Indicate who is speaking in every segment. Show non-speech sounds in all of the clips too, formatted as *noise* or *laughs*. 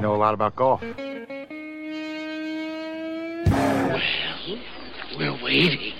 Speaker 1: Know a lot about golf.
Speaker 2: Well, We're waiting.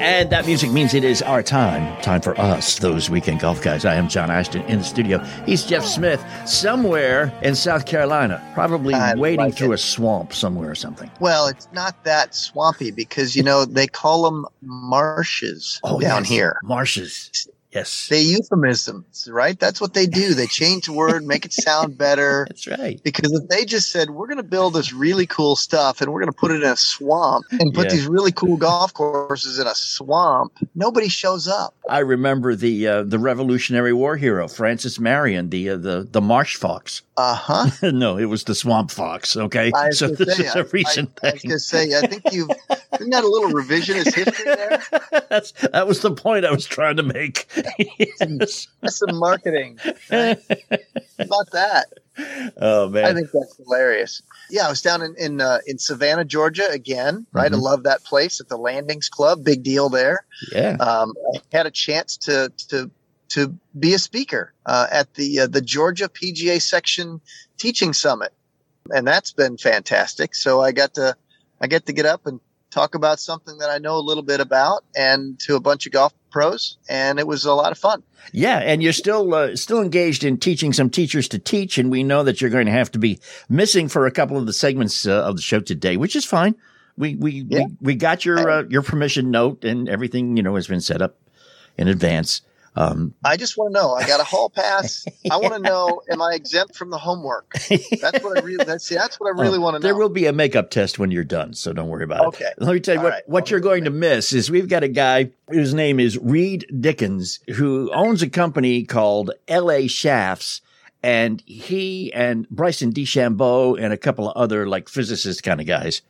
Speaker 3: And that music means it is our time. Time for us, those weekend golf guys. I am John Ashton in the studio. He's Jeff Smith, somewhere in South Carolina, probably
Speaker 4: I
Speaker 3: wading
Speaker 4: like
Speaker 3: through
Speaker 4: it.
Speaker 3: a swamp somewhere or something.
Speaker 4: Well, it's not that swampy because you know they call them marshes oh, down
Speaker 3: Oh, yes,
Speaker 4: here.
Speaker 3: Marshes. Yes.
Speaker 4: They euphemisms, right? That's what they do. They change the word, make it sound better. *laughs*
Speaker 3: That's right.
Speaker 4: Because if they just said we're going to build this really cool stuff and we're going to put it in a swamp and put
Speaker 3: Yeah.
Speaker 4: these really cool golf courses in a swamp, nobody shows up.
Speaker 3: I remember the uh, the Revolutionary War hero Francis Marion, the uh, the the marsh fox.
Speaker 4: Uh huh. *laughs*
Speaker 3: no, it was the swamp fox. Okay, so this
Speaker 4: say,
Speaker 3: is
Speaker 4: I-
Speaker 3: a recent
Speaker 4: I, I was
Speaker 3: thing.
Speaker 4: going to say, I think you've isn't that a little revisionist history there? *laughs*
Speaker 3: That's that was the point I was trying to make. Yes.
Speaker 4: That's some marketing. right? About that.
Speaker 3: Oh man,
Speaker 4: I think that's hilarious. Yeah, I was down in in, uh, in Savannah, Georgia again. Right, I
Speaker 3: Mhm.
Speaker 4: love that place at the Landings Club. Big deal there.
Speaker 3: yeah.
Speaker 4: Um, I had a chance to to to be a speaker uh, at the uh, the Georgia PGA Section Teaching Summit, and that's been fantastic. So I got to I get to get up and talk about something that I know a little bit about, and to a bunch of golf pros, and it was a lot of fun.
Speaker 3: Yeah, and you're still uh, still engaged in teaching some teachers to teach, and we know that you're going to have to be missing for a couple of the segments uh, of the show today, which is fine. We we
Speaker 4: Yeah.
Speaker 3: we, we got your uh, your permission note, and everything you know has been set up in advance. Um,
Speaker 4: I just want to know. I got a hall pass. I want to *laughs* know: Am I exempt from the homework? That's what I really. *laughs* That's see, that's what I really
Speaker 3: Oh,
Speaker 4: want to know.
Speaker 3: There will be a makeup test when you're done, so don't worry about
Speaker 4: Okay.
Speaker 3: it. Okay. Let me tell you
Speaker 4: All
Speaker 3: what,
Speaker 4: right.
Speaker 3: what
Speaker 4: I'll
Speaker 3: you're going to miss is we've got a guy whose name is Reed Dickens, who owns a company called LA Shafts. And he and Bryson DeChambeau and a couple of other like physicist kind of guys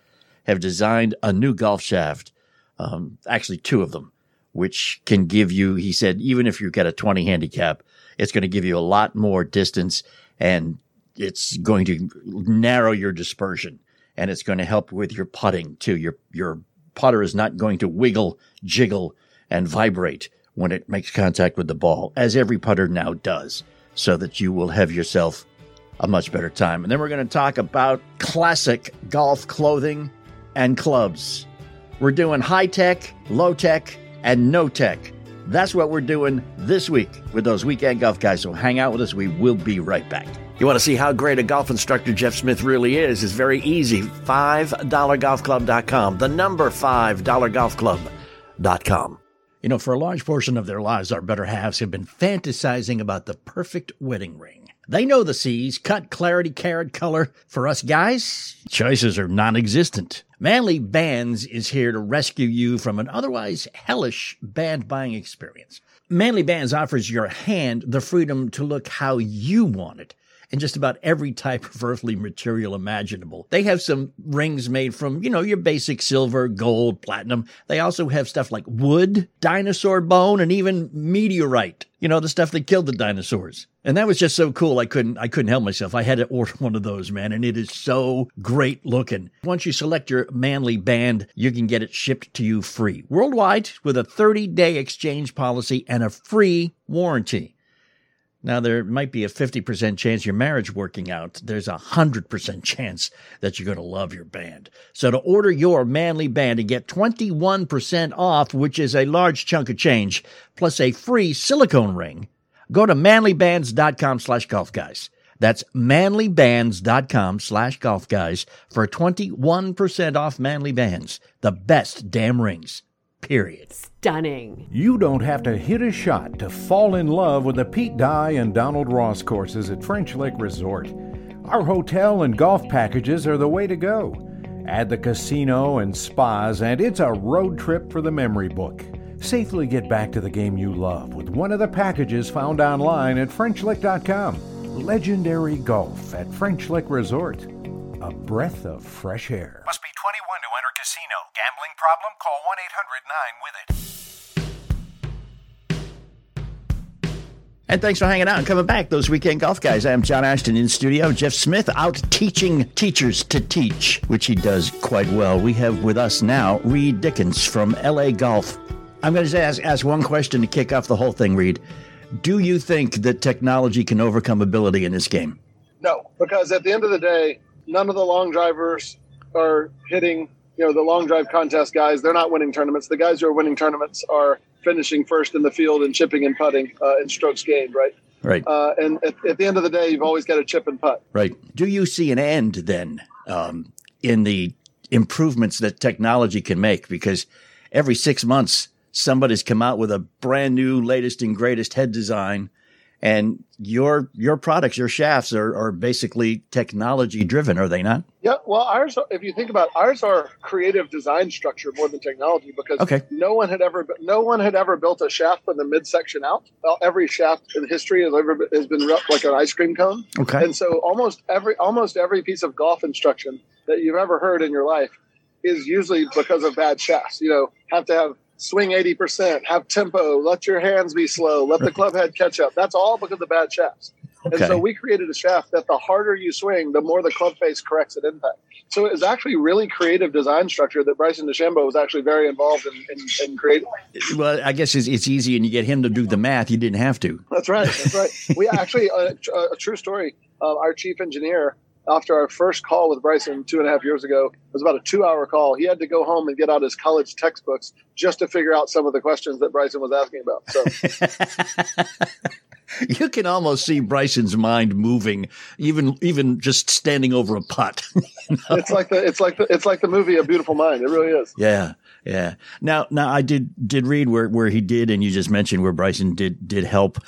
Speaker 3: have designed a new golf shaft. Um, actually two of them, which can give you, he said, even if you've got a 20 handicap, it's going to give you a lot more distance and it's going to narrow your dispersion and it's going to help with your putting too. Your, your putter is not going to wiggle, jiggle and vibrate when it makes contact with the ball, as every putter now does, so that you will have yourself a much better time. And then we're going to talk about classic golf clothing and clubs. We're doing high tech, low tech, and no tech. That's what we're doing this week with those weekend golf guys. So hang out with us. We will be right back. You want to see how great a golf instructor Jeff Smith really is? It's very easy. $5golfclub.com. The number $5golfclub.com. You know, for a large portion of their lives, our better halves have been fantasizing about the perfect wedding ring. They know the C's, cut, clarity, carat, color. For us guys, choices are non existent. Manly Bands is here to rescue you from an otherwise hellish band buying experience. Manly Bands offers your hand the freedom to look how you want it in just about every type of earthly material imaginable. They have some rings made from, you know, your basic silver, gold, platinum. They also have stuff like wood, dinosaur bone, and even meteorite. You know, the stuff that killed the dinosaurs. And that was just so cool. I couldn't, I couldn't help myself. I had to *laughs* order one of those, man. And it is so great looking. Once you select your manly band, you can get it shipped to you free worldwide with a 30 day exchange policy and a free warranty. Now, there might be a 50% chance your marriage working out. There's a 100% chance that you're going to love your band. So to order your manly band and get 21% off, which is a large chunk of change, plus a free silicone ring, go to manlybands.com slash golf guys. That's manlybands.com slash golf guys for 21% off manly bands. The best damn rings. Period.
Speaker 5: Stunning.
Speaker 6: You don't have to hit a shot to fall in love with the Pete Dye and Donald Ross courses at French Lick Resort. Our hotel and golf packages are the way to go. Add the casino and spas, and it's a road trip for the memory book. Safely get back to the game you love with one of the packages found online at FrenchLick.com. Legendary Golf at French Lick Resort. A breath of fresh air.
Speaker 2: Must be 21 to enter casino. Gambling problem? Call 1 800 9 with it.
Speaker 3: And thanks for hanging out and coming back, those weekend golf guys. I am John Ashton in studio. Jeff Smith out teaching teachers to teach, which he does quite well. We have with us now Reed Dickens from LA Golf. I'm going to ask, ask one question to kick off the whole thing, Reed. Do you think that technology can overcome ability in this game?
Speaker 5: No, because at the end of the day, none of the long drivers are hitting, you know, the long drive contest guys. They're not winning tournaments. The guys who are winning tournaments are finishing first in the field and chipping and putting uh, in strokes gained, right?
Speaker 3: Right.
Speaker 5: Uh, and at, at, the end of the day, you've always got to chip and putt.
Speaker 3: Right. Do you see an end then um, in the improvements that technology can make? Because every six months, somebody's come out with a brand new, latest and greatest head design and your your products, your shafts are, are basically technology driven, are they not?
Speaker 5: Yeah, well, ours. Are, If you think about it, ours, are creative design structure more than technology because
Speaker 3: okay.
Speaker 5: no one had ever no one had ever built a shaft from the midsection out. Well, every shaft in history has ever has been like an ice cream cone.
Speaker 3: Okay,
Speaker 5: and so almost every almost every piece of golf instruction that you've ever heard in your life is usually because of bad shafts. You know, have to have swing 80%, have tempo, let your hands be slow, let the club head catch up. That's all because of the bad shafts. Okay. And so we created a shaft that the harder you swing, the more the club face corrects at impact. So it was actually really creative design structure that Bryson DeChambeau was actually very involved in, in, in creating.
Speaker 3: Well, I guess it's, it's, easy and you get him to do the math. You didn't have to.
Speaker 5: That's right. That's right. we actually, uh, a true story, uh, our chief engineer after our first call with Bryson two and a half years ago, it was about a two hour call. He had to go home and get out his college textbooks just to figure out some of the questions that Bryson was asking about. So *laughs*
Speaker 3: you can almost see Bryson's mind moving, even even just standing over a putt. *laughs*
Speaker 5: you know? It's like the it's like the it's like the movie A Beautiful Mind. It really is.
Speaker 3: Yeah. Yeah. Now, now I did did read where where he did, and you just mentioned where Bryson did did help.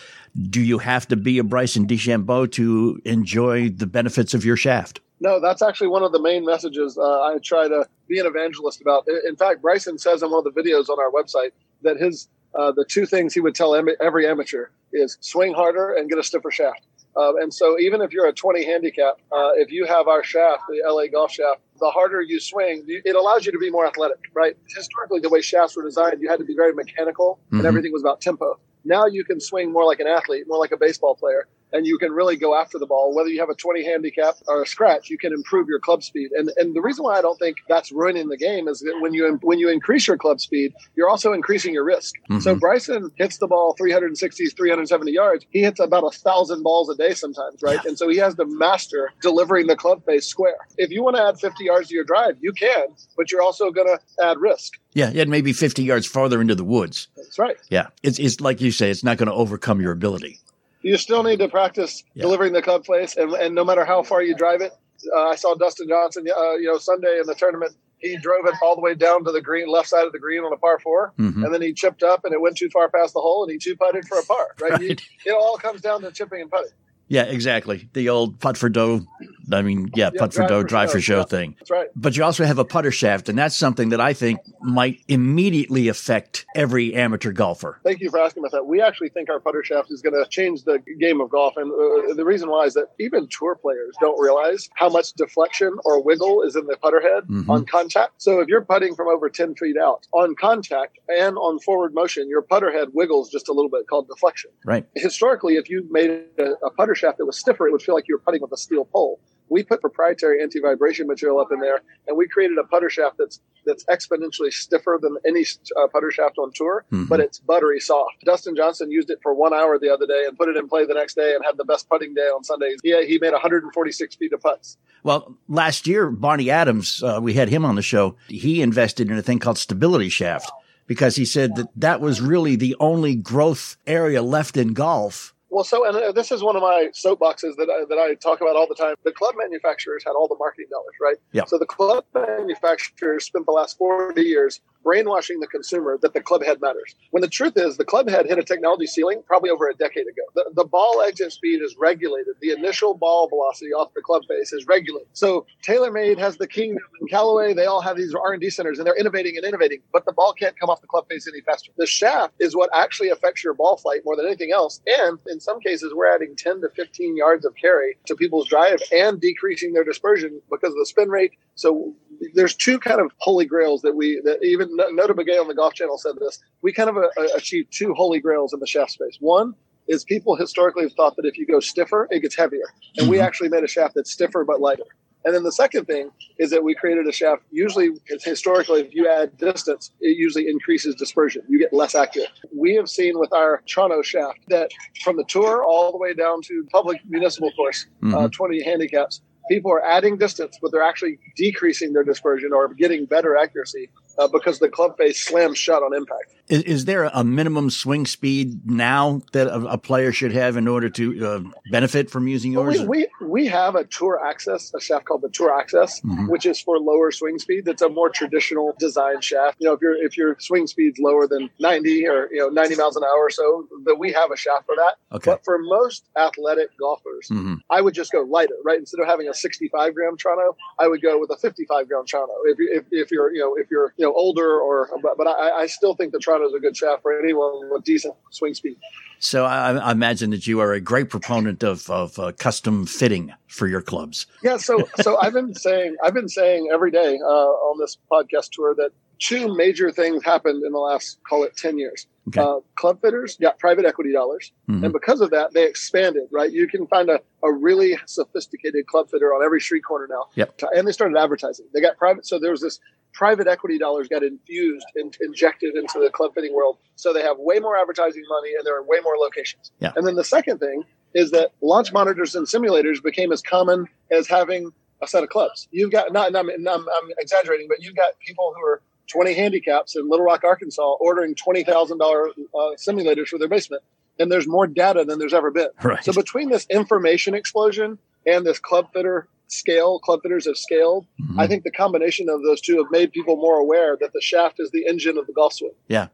Speaker 3: Do you have to be a Bryson DeChambeau to enjoy the benefits of your shaft?
Speaker 5: No, that's actually one of the main messages uh, I try to be an evangelist about. In fact, Bryson says in one of the videos on our website that his uh, the two things he would tell every amateur is swing harder and get a stiffer shaft. Um, and so, even if you're a 20 handicap, uh, if you have our shaft, the LA golf shaft, the harder you swing, it allows you to be more athletic, right? Historically, the way shafts were designed, you had to be very mechanical mm-hmm. and everything was about tempo. Now you can swing more like an athlete, more like a baseball player and you can really go after the ball. Whether you have a 20 handicap or a scratch, you can improve your club speed. And and the reason why I don't think that's ruining the game is that when you when you increase your club speed, you're also increasing your risk. Mm-hmm. So Bryson hits the ball 360, 370 yards. He hits about a thousand balls a day sometimes, right? Yeah. And so he has to master delivering the club face square. If you want to add 50 yards to your drive, you can, but you're also going to add risk.
Speaker 3: Yeah, yeah, maybe 50 yards farther into the woods.
Speaker 5: That's right.
Speaker 3: Yeah, it's, it's like you say, it's not going to overcome your ability
Speaker 5: you still need to practice yeah. delivering the club face, and, and no matter how far you drive it. Uh, I saw Dustin Johnson, uh, you know, Sunday in the tournament. He drove it all the way down to the green, left side of the green on a par 4 mm-hmm. and then he chipped up, and it went too far past the hole, and he two putted for a par. Right? *laughs* right. You, it all comes down to chipping and putting.
Speaker 3: Yeah, exactly. The old putt for dough. I mean, yeah, yeah putt for dough, drive for show,
Speaker 5: yeah,
Speaker 3: thing.
Speaker 5: That's right.
Speaker 3: But you also have a putter shaft, and that's something that I think might immediately affect every amateur golfer.
Speaker 5: Thank you for asking about that. We actually think our putter shaft is going to change the game of golf, and uh, the reason why is that even tour players don't realize how much deflection or wiggle is in the putter head mm-hmm. on contact. So if you're putting from over ten feet out on contact and on forward motion, your putter head wiggles just a little bit, called deflection.
Speaker 3: Right.
Speaker 5: Historically, if you made a, a putter shaft that was stiffer, it would feel like you were putting with a steel pole. We put proprietary anti-vibration material up in there, and we created a putter shaft that's that's exponentially stiffer than any uh, putter shaft on tour, mm-hmm. but it's buttery soft. Dustin Johnson used it for one hour the other day and put it in play the next day and had the best putting day on Sundays. Yeah, he made 146 feet of putts.
Speaker 3: Well, last year, Barney Adams, uh, we had him on the show. He invested in a thing called Stability Shaft because he said that that was really the only growth area left in golf
Speaker 5: Well, so and uh, this is one of my soapboxes that I, that I talk about all the time. The club manufacturers had all the marketing dollars, right?
Speaker 3: Yeah.
Speaker 5: So the club manufacturers spent the last 40 years brainwashing the consumer that the club head matters. When the truth is, the club head hit a technology ceiling probably over a decade ago. The, the ball exit speed is regulated. The initial ball velocity off the club face is regulated. So TaylorMade has the Kingdom and Callaway. They all have these R&D centers, and they're innovating and innovating. But the ball can't come off the club face any faster. The shaft is what actually affects your ball flight more than anything else. And in some cases, we're adding 10 to 15 yards of carry to people's drive and decreasing their dispersion because of the spin rate. So there's two kind of holy grails that we that even Nota Begay on the Golf Channel said this. We kind of uh, achieved two holy grails in the shaft space. One is people historically have thought that if you go stiffer, it gets heavier, and we actually made a shaft that's stiffer but lighter. And then the second thing is that we created a shaft. Usually, historically, if you add distance, it usually increases dispersion. You get less accurate. We have seen with our Toronto shaft that from the tour all the way down to public municipal course, uh, 20 handicaps, people are adding distance, but they're actually decreasing their dispersion or getting better accuracy uh, because the club face slams shut on impact.
Speaker 3: Is, is there a minimum swing speed now that a, a player should have in order to uh, benefit from using
Speaker 5: Well,
Speaker 3: yours?
Speaker 5: we, we, we have a Tour Access, a shaft called the Tour Access, which is for lower swing speed. That's a more traditional design shaft. You know, if your if your swing speed's lower than 90 or you know 90 miles an hour or so, that we have a shaft for that.
Speaker 3: Okay.
Speaker 5: But for most athletic golfers,
Speaker 3: Mhm.
Speaker 5: I would just go lighter, right? Instead of having a 65 gram Toronto, I would go with a 55 gram Toronto. If, you, if, if you're you know if you're you know older or but, but I, I still think the Toronto is a good shaft for anyone with decent swing speed.
Speaker 3: So I, I imagine that you are a great proponent of, of uh, custom fitting for your clubs.
Speaker 5: Yeah, so so I've been *laughs* saying I've been saying every day uh, on this podcast tour that two major things happened in the last call it ten years.
Speaker 3: Okay.
Speaker 5: Uh, club fitters got private equity dollars,
Speaker 3: Mhm.
Speaker 5: and because of that, they expanded. Right, you can find a, a really sophisticated club fitter on every street corner now.
Speaker 3: Yep.
Speaker 5: and they started advertising. They got private, so there was this private equity dollars got infused and injected into the club fitting world. So they have way more advertising money, and they're in way more locations.
Speaker 3: Yeah.
Speaker 5: And then the second thing is that launch monitors and simulators became as common as having a set of clubs. You've got not, and I'm, I'm, I'm exaggerating, but you've got people who are 20 handicaps in Little Rock, Arkansas, ordering twenty thousand dollar uh, simulators for their basement, and there's more data than there's ever been.
Speaker 3: Right.
Speaker 5: So between this information explosion and this club fitter scale, club fitters have scaled.
Speaker 3: Mhm.
Speaker 5: I think the combination of those two have made people more aware that the shaft is the engine of the golf swing.
Speaker 3: Yeah.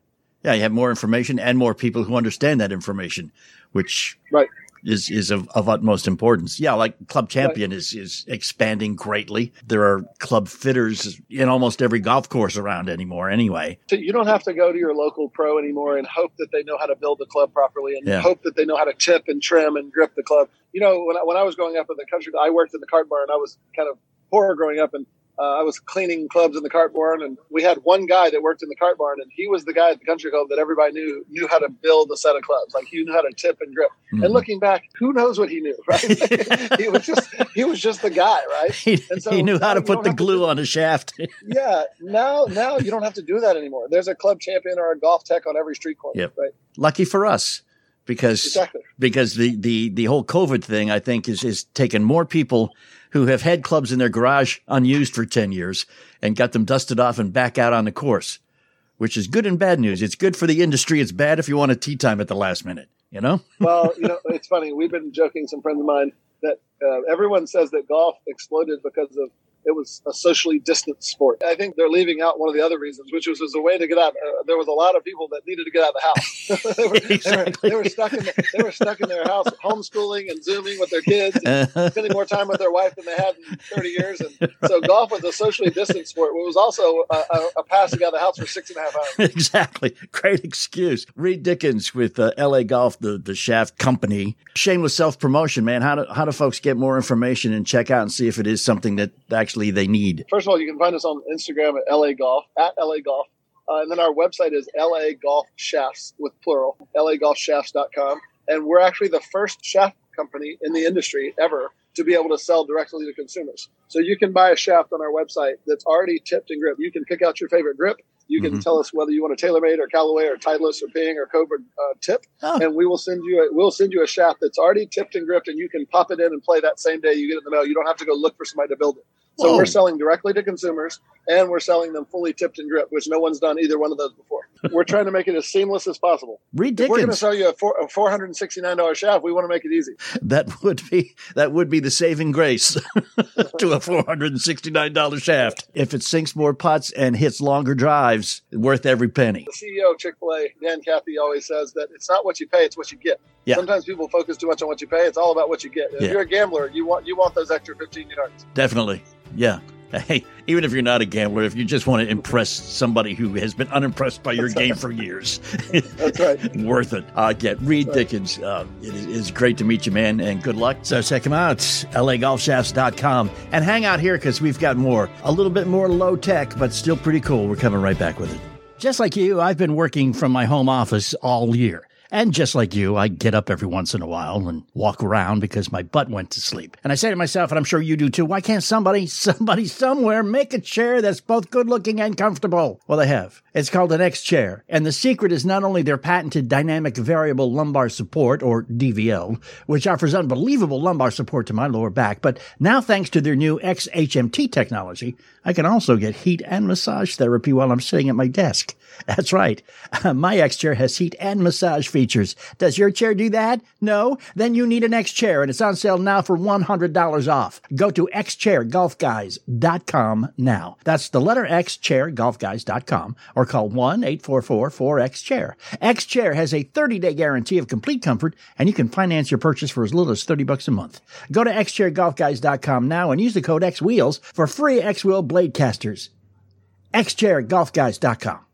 Speaker 3: Yeah. You have more information and more people who understand that information, which
Speaker 5: Right.
Speaker 3: Is, is of, of utmost importance. Yeah. Like Club Champion is, is expanding greatly. There are club fitters in almost every golf course around anymore anyway.
Speaker 5: So you don't have to go to your local pro anymore and hope that they know how to build the club properly and
Speaker 3: Yeah.
Speaker 5: hope that they know how to tip and trim and grip the club. You know, when I, when I was growing up in the country, I worked in the cart barn. I was kind of poor growing up and uh, I was cleaning clubs in the cart barn, and we had one guy that worked in the cart barn, and he was the guy at the country club that everybody knew knew how to build a set of clubs. Like he knew how to tip and grip.
Speaker 3: Mhm.
Speaker 5: And looking back, who knows what he knew, *laughs* right? *laughs* he was just he was just the guy, right?
Speaker 3: He,
Speaker 5: And so
Speaker 3: he knew how to put the glue
Speaker 5: do-
Speaker 3: on a shaft. *laughs*
Speaker 5: yeah now now you don't have to do that anymore there's a club champion or a golf tech on every street corner
Speaker 3: Yep.
Speaker 5: right
Speaker 3: Lucky for us because
Speaker 5: exactly
Speaker 3: because the, the, the whole COVID thing, I think, is, is taken more people who have had clubs in their garage unused for 10 years and got them dusted off and back out on the course, which is good and bad news. It's good for the industry. It's bad if you want a tee time at the last minute, you know? *laughs*
Speaker 5: well you know it's funny we've been joking some friends of mine that uh, everyone says that golf exploded because of it was a socially distant sport. I think they're leaving out one of the other reasons, which was as a way to get out. Uh, there was a lot of people that needed to get out of the house. *laughs* they, were,
Speaker 3: Exactly.
Speaker 5: they were stuck in the, they were stuck in their house, homeschooling and zooming with their kids, and
Speaker 3: Uh,
Speaker 5: spending more time with their wife than they had in 30 years. And so golf was a socially distant sport. It was also a, a, a passing out of the house for six and a half hours. *laughs*
Speaker 3: exactly. Great excuse. Reed Dickens with uh, LA Golf, the, the Shaft Company. Shameless self promotion, man. How do, how do folks get more information and check out and see if it is something that actually they need?
Speaker 5: First of all, you can find us on Instagram at LA Golf, at LA Golf. Uh, and then our website is LA Golf Shafts with plural, lagolfshafts.com. And we're actually the first shaft company in the industry ever to be able to sell directly to consumers. So you can buy a shaft on our website that's already tipped and gripped. You can pick out your favorite grip. You can
Speaker 3: Mhm.
Speaker 5: tell us whether you want a TaylorMade or Callaway or Titleist or Ping or Cobra uh, tip,
Speaker 3: Oh.
Speaker 5: and we will send you a, we'll send you a shaft that's already tipped and gripped, and you can pop it in and play that same day you get it in the mail. You don't have to go look for somebody to build it. So we're selling directly to consumers, and we're selling them fully tipped and gripped, which no one's done either one of those before. we're trying to make it as seamless as possible.
Speaker 3: Reed
Speaker 5: If we're going to sell you a, four, a four hundred and sixty nine dollar shaft. We want to make it easy.
Speaker 3: That would be that would be the saving grace *laughs* to a *laughs* four hundred and sixty nine dollar shaft. If it sinks more putts and hits longer drives, worth every penny.
Speaker 5: The CEO of Chick Fil A, Dan Cathy, always says that it's not what you pay; it's what you get.
Speaker 3: Yeah.
Speaker 5: Sometimes people focus too much on what you pay. It's all about what you get. If
Speaker 3: Yeah.
Speaker 5: you're a gambler, you want you want those extra fifteen yards.
Speaker 3: Definitely. Yeah. Hey, even if you're not a gambler, if you just want to impress somebody who has been unimpressed by your game for years,
Speaker 5: That's right. *laughs*
Speaker 3: worth it. Uh, get Reed Dickens. Uh, it is it's great to meet you, man, and good luck. So check him out, lagolfshafts.com, and hang out here because we've got more. A little bit more low tech, but still pretty cool. We're coming right back with it. Just like you, I've been working from my home office all year. And just like you, I get up every once in a while and walk around because my butt went to sleep. And I say to myself, and I'm sure you do too, why can't somebody, *laughs* somebody somewhere make a chair that's both good looking and comfortable? Well, they have. It's called an X chair. And the secret is not only their patented dynamic variable lumbar support, or DVL, which offers unbelievable lumbar support to my lower back, but now thanks to their new XHMT technology, I can also get heat and massage therapy while I'm sitting at my desk. *laughs* That's right. *laughs* My X chair has heat and massage features. Does your chair do that? No? Then you need an X chair and it's on sale now for $100 off. Go to xchairgolfguys.com now. That's the letter X chairgolfguys.com or call 1-844-4X-chair. X chair has a 30-day guarantee of complete comfort and you can finance your purchase for as little as 30 bucks a month. Go to xchairgolfguys.com now and use the code XWheels for free X-Wheel blade casters. xchairgolfguys.com.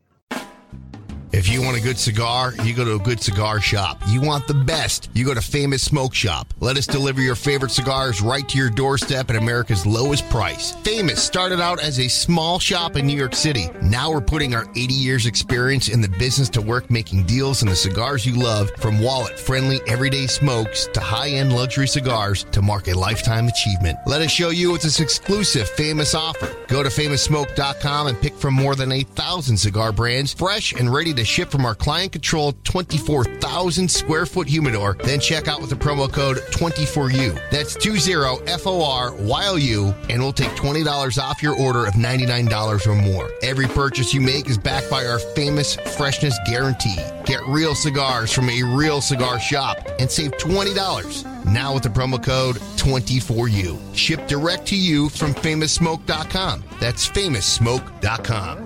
Speaker 7: If you want a good cigar, you go to a good cigar shop. You want the best, you go to Famous Smoke Shop. Let us deliver your favorite cigars right to your doorstep at America's lowest price. Famous started out as a small shop in New York City. Now we're putting our 80 years experience in the business to work making deals on the cigars you love from wallet friendly everyday smokes to high end luxury cigars to mark a lifetime achievement. Let us show you it's this exclusive famous offer. Go to famoussmoke.com and pick from more than 8,000 cigar brands, fresh and ready to ship from our client controlled 24,000 square foot humidor. Then check out with the promo code 24U. That's 20FORYLU, and we'll take $20 off your order of $99 or more. Every purchase you make is backed by our famous freshness guarantee. Get real cigars from a real cigar shop and save $20. Now with the promo code 24U. Ship direct to you from famoussmoke.com. That's famoussmoke.com.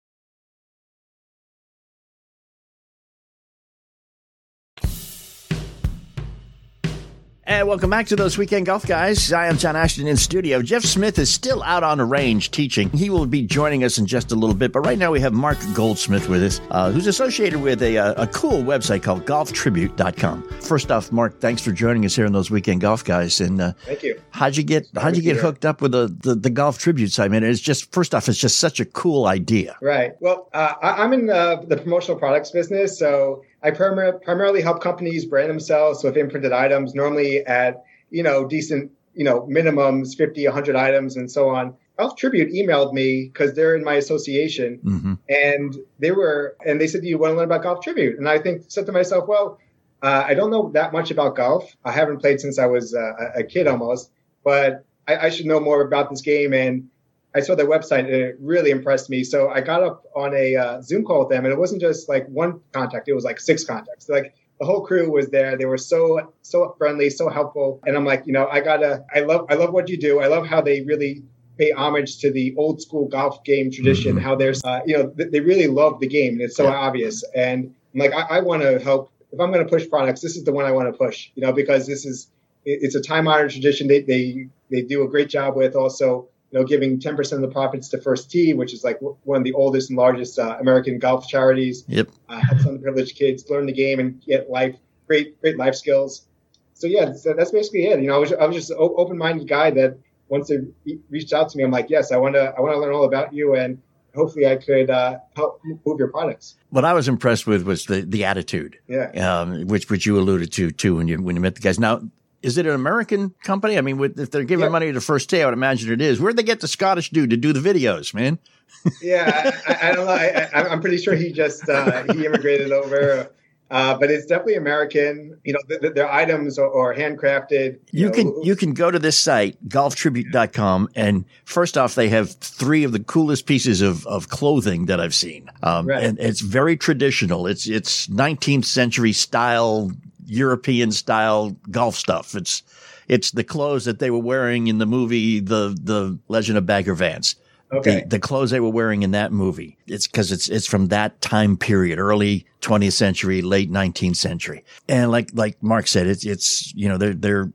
Speaker 3: And welcome back to those weekend golf guys. I am John Ashton in studio. Jeff Smith is still out on the range teaching. He will be joining us in just a little bit. But right now we have Marc Goldsmith with us, uh, who's associated with a, uh, a cool website called golftribute.com. First off, Mark, thanks for joining us here on those weekend golf guys. And uh,
Speaker 8: Thank you.
Speaker 3: how'd you get how'd you get hooked up with the, the, the golf tribute site? I mean, it's just first off, it's just such a cool idea.
Speaker 8: Right. Well, uh, I, I'm in uh, the promotional products business, so I primar- primarily help companies brand themselves with imprinted items, normally at you know decent you know minimums, 50, 100 items, and so on. Golf Tribute emailed me because they're in my association,
Speaker 3: Mm-hmm.
Speaker 8: and they were and they said, "Do you want to learn about Golf Tribute?" And I think said to myself, "Well, uh, I don't know that much about golf. I haven't played since I was uh, a a kid almost, but I, I should know more about this game." And I saw their website and it really impressed me. So I got up on a uh, Zoom call with them, and it wasn't just like one contact; it was like six contacts. Like the whole crew was there. They were so so friendly, so helpful. And I'm like, you know, I gotta. I love I love what you do. I love how they really pay homage to the old school golf game tradition. How there's, uh, you know, th- they really love the game, and it's so
Speaker 3: Yeah.
Speaker 8: obvious. And I'm like, I, I want to help. If I'm going to push products, this is the one I want to push. You know, because this is it- it's a time honored tradition. They they they do a great job with also you know, giving 10% of the profits to First Tee, which is like w- one of the oldest and largest uh, American golf charities.
Speaker 3: Yep.
Speaker 8: Uh, helps underprivileged kids learn the game and get life, great, great life skills. So yeah, so that's basically it. You know, I was, I was just an open-minded guy that once they re- reached out to me, I'm like, yes, I want to, I want to learn all about you. And hopefully I could uh, help move your products.
Speaker 3: What I was impressed with was the the attitude,
Speaker 8: Yeah.
Speaker 3: um, which which you alluded to too when you when you met the guys. Now, is it an American company? I mean, with, if they're giving
Speaker 8: Yeah.
Speaker 3: money the first day, I would imagine it is. Where'd they get the Scottish dude to do the videos, man? *laughs*
Speaker 8: yeah, I, I, don't know. I, I'm pretty sure he just uh, he immigrated over, uh, but it's definitely American. You know, th- th- their items are, are handcrafted.
Speaker 3: You
Speaker 8: know,
Speaker 3: can you can go to this site golftribute.com and first off they have three of the coolest pieces of, of clothing that I've seen. Um,
Speaker 8: Right.
Speaker 3: and it's very traditional. It's it's 19th century style European style golf stuff. It's it's the clothes that they were wearing in the movie the the Legend of Bagger Vance.
Speaker 8: Okay.
Speaker 3: The, the clothes they were wearing in that movie. It's because it's it's from that time period, early 20th century, late 19th century. And like like Marc said, it's it's you know they're they're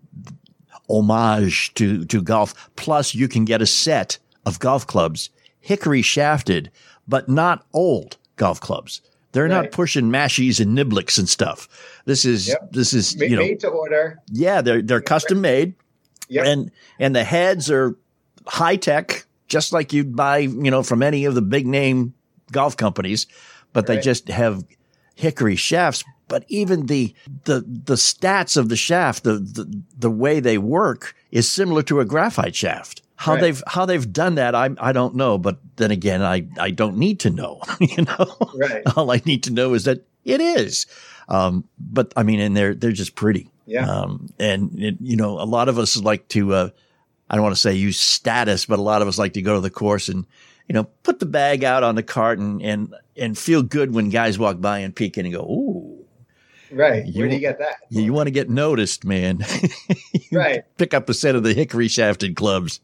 Speaker 3: homage to, to golf. Plus, you can get a set of golf clubs, hickory shafted, but not old golf clubs. They're not
Speaker 8: Right.
Speaker 3: pushing mashies and niblicks and stuff. This is,
Speaker 8: Yep.
Speaker 3: this is, you know,
Speaker 8: made to order.
Speaker 3: yeah, they're, they're custom made
Speaker 8: Yep.
Speaker 3: and, and the heads are high tech, just like you'd buy, you know, from any of the big name golf companies, but they just have hickory shafts. But even the, the, the stats of the shaft, the, the, the way they work is similar to a graphite shaft. How
Speaker 8: Right.
Speaker 3: they've, how they've done that, I, I don't know. But then again, I, I don't need to know, *laughs* you know?
Speaker 8: Right.
Speaker 3: All I need to know is that it is. Um, but I mean, and they're, they're just pretty.
Speaker 8: Yeah.
Speaker 3: Um, and it, you know, a lot of us like to, uh, I don't want to say use status, but a lot of us like to go to the course and, you know, put the bag out on the cart and, and, and feel good when guys walk by and peek in and go, Ooh,
Speaker 8: Right.
Speaker 3: You-
Speaker 8: Where do you get that?
Speaker 3: you, want to get noticed, man. *laughs*
Speaker 8: Right.
Speaker 3: Pick up a set of the hickory shafted clubs.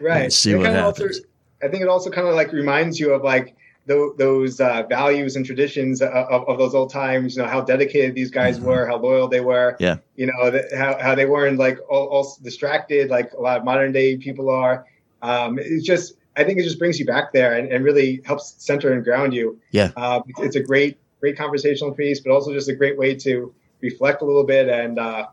Speaker 8: Right.
Speaker 3: and see
Speaker 8: It
Speaker 3: what happens.
Speaker 8: Also, I think it also kind of like reminds you of like tho- those uh, values and traditions of, of, of those old times. You know how dedicated these guys were, how loyal they were.
Speaker 3: Mm-hmm. Yeah.
Speaker 8: You know how how they weren't like all, all distracted like a lot of modern day people are. Um, it's just I think it just brings you back there and, and really helps center and ground you.
Speaker 3: Yeah.
Speaker 8: Uh, it's- it's a great great conversational piece, but also just a great way to reflect a little bit and uh,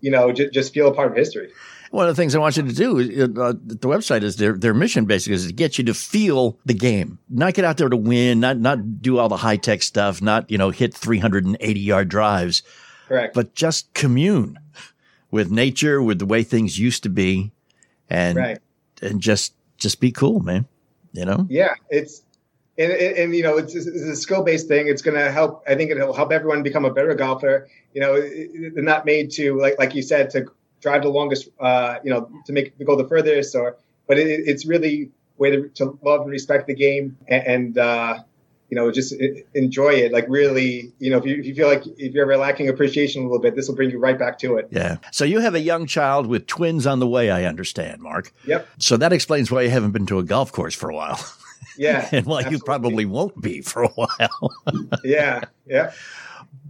Speaker 8: you know j- just feel a part of history.
Speaker 3: One of the things I want you to do is, uh, the website is their their mission basically is to get you to feel the game, not get out there to win, not not do all the high tech stuff, not you know hit 380 yard drives,
Speaker 8: Correct.
Speaker 3: but just commune with nature, with the way things used to be, and
Speaker 8: right.
Speaker 3: and just just be cool, man. You know,
Speaker 8: Yeah, it's and, and, and, you know it's, it's a skill based thing. It's going to help. I think it'll help everyone become a better golfer. You know, they're not made to like like you said to drive the longest. Uh, you know, to make to go the furthest, or but it, it's really way to, to love and respect the game and. and uh, you know, just e- enjoy it. Like really, you know, if you, if you feel like if you're ever lacking appreciation a little bit, this will bring you right back to it.
Speaker 3: yeah. So you have a young child with twins on the way, I understand, Marc.
Speaker 8: Yep.
Speaker 3: So that explains why you haven't been to a golf course for a while,
Speaker 8: Yeah. *laughs*
Speaker 3: and why you probably won't be for a while.
Speaker 8: Yeah. Yeah.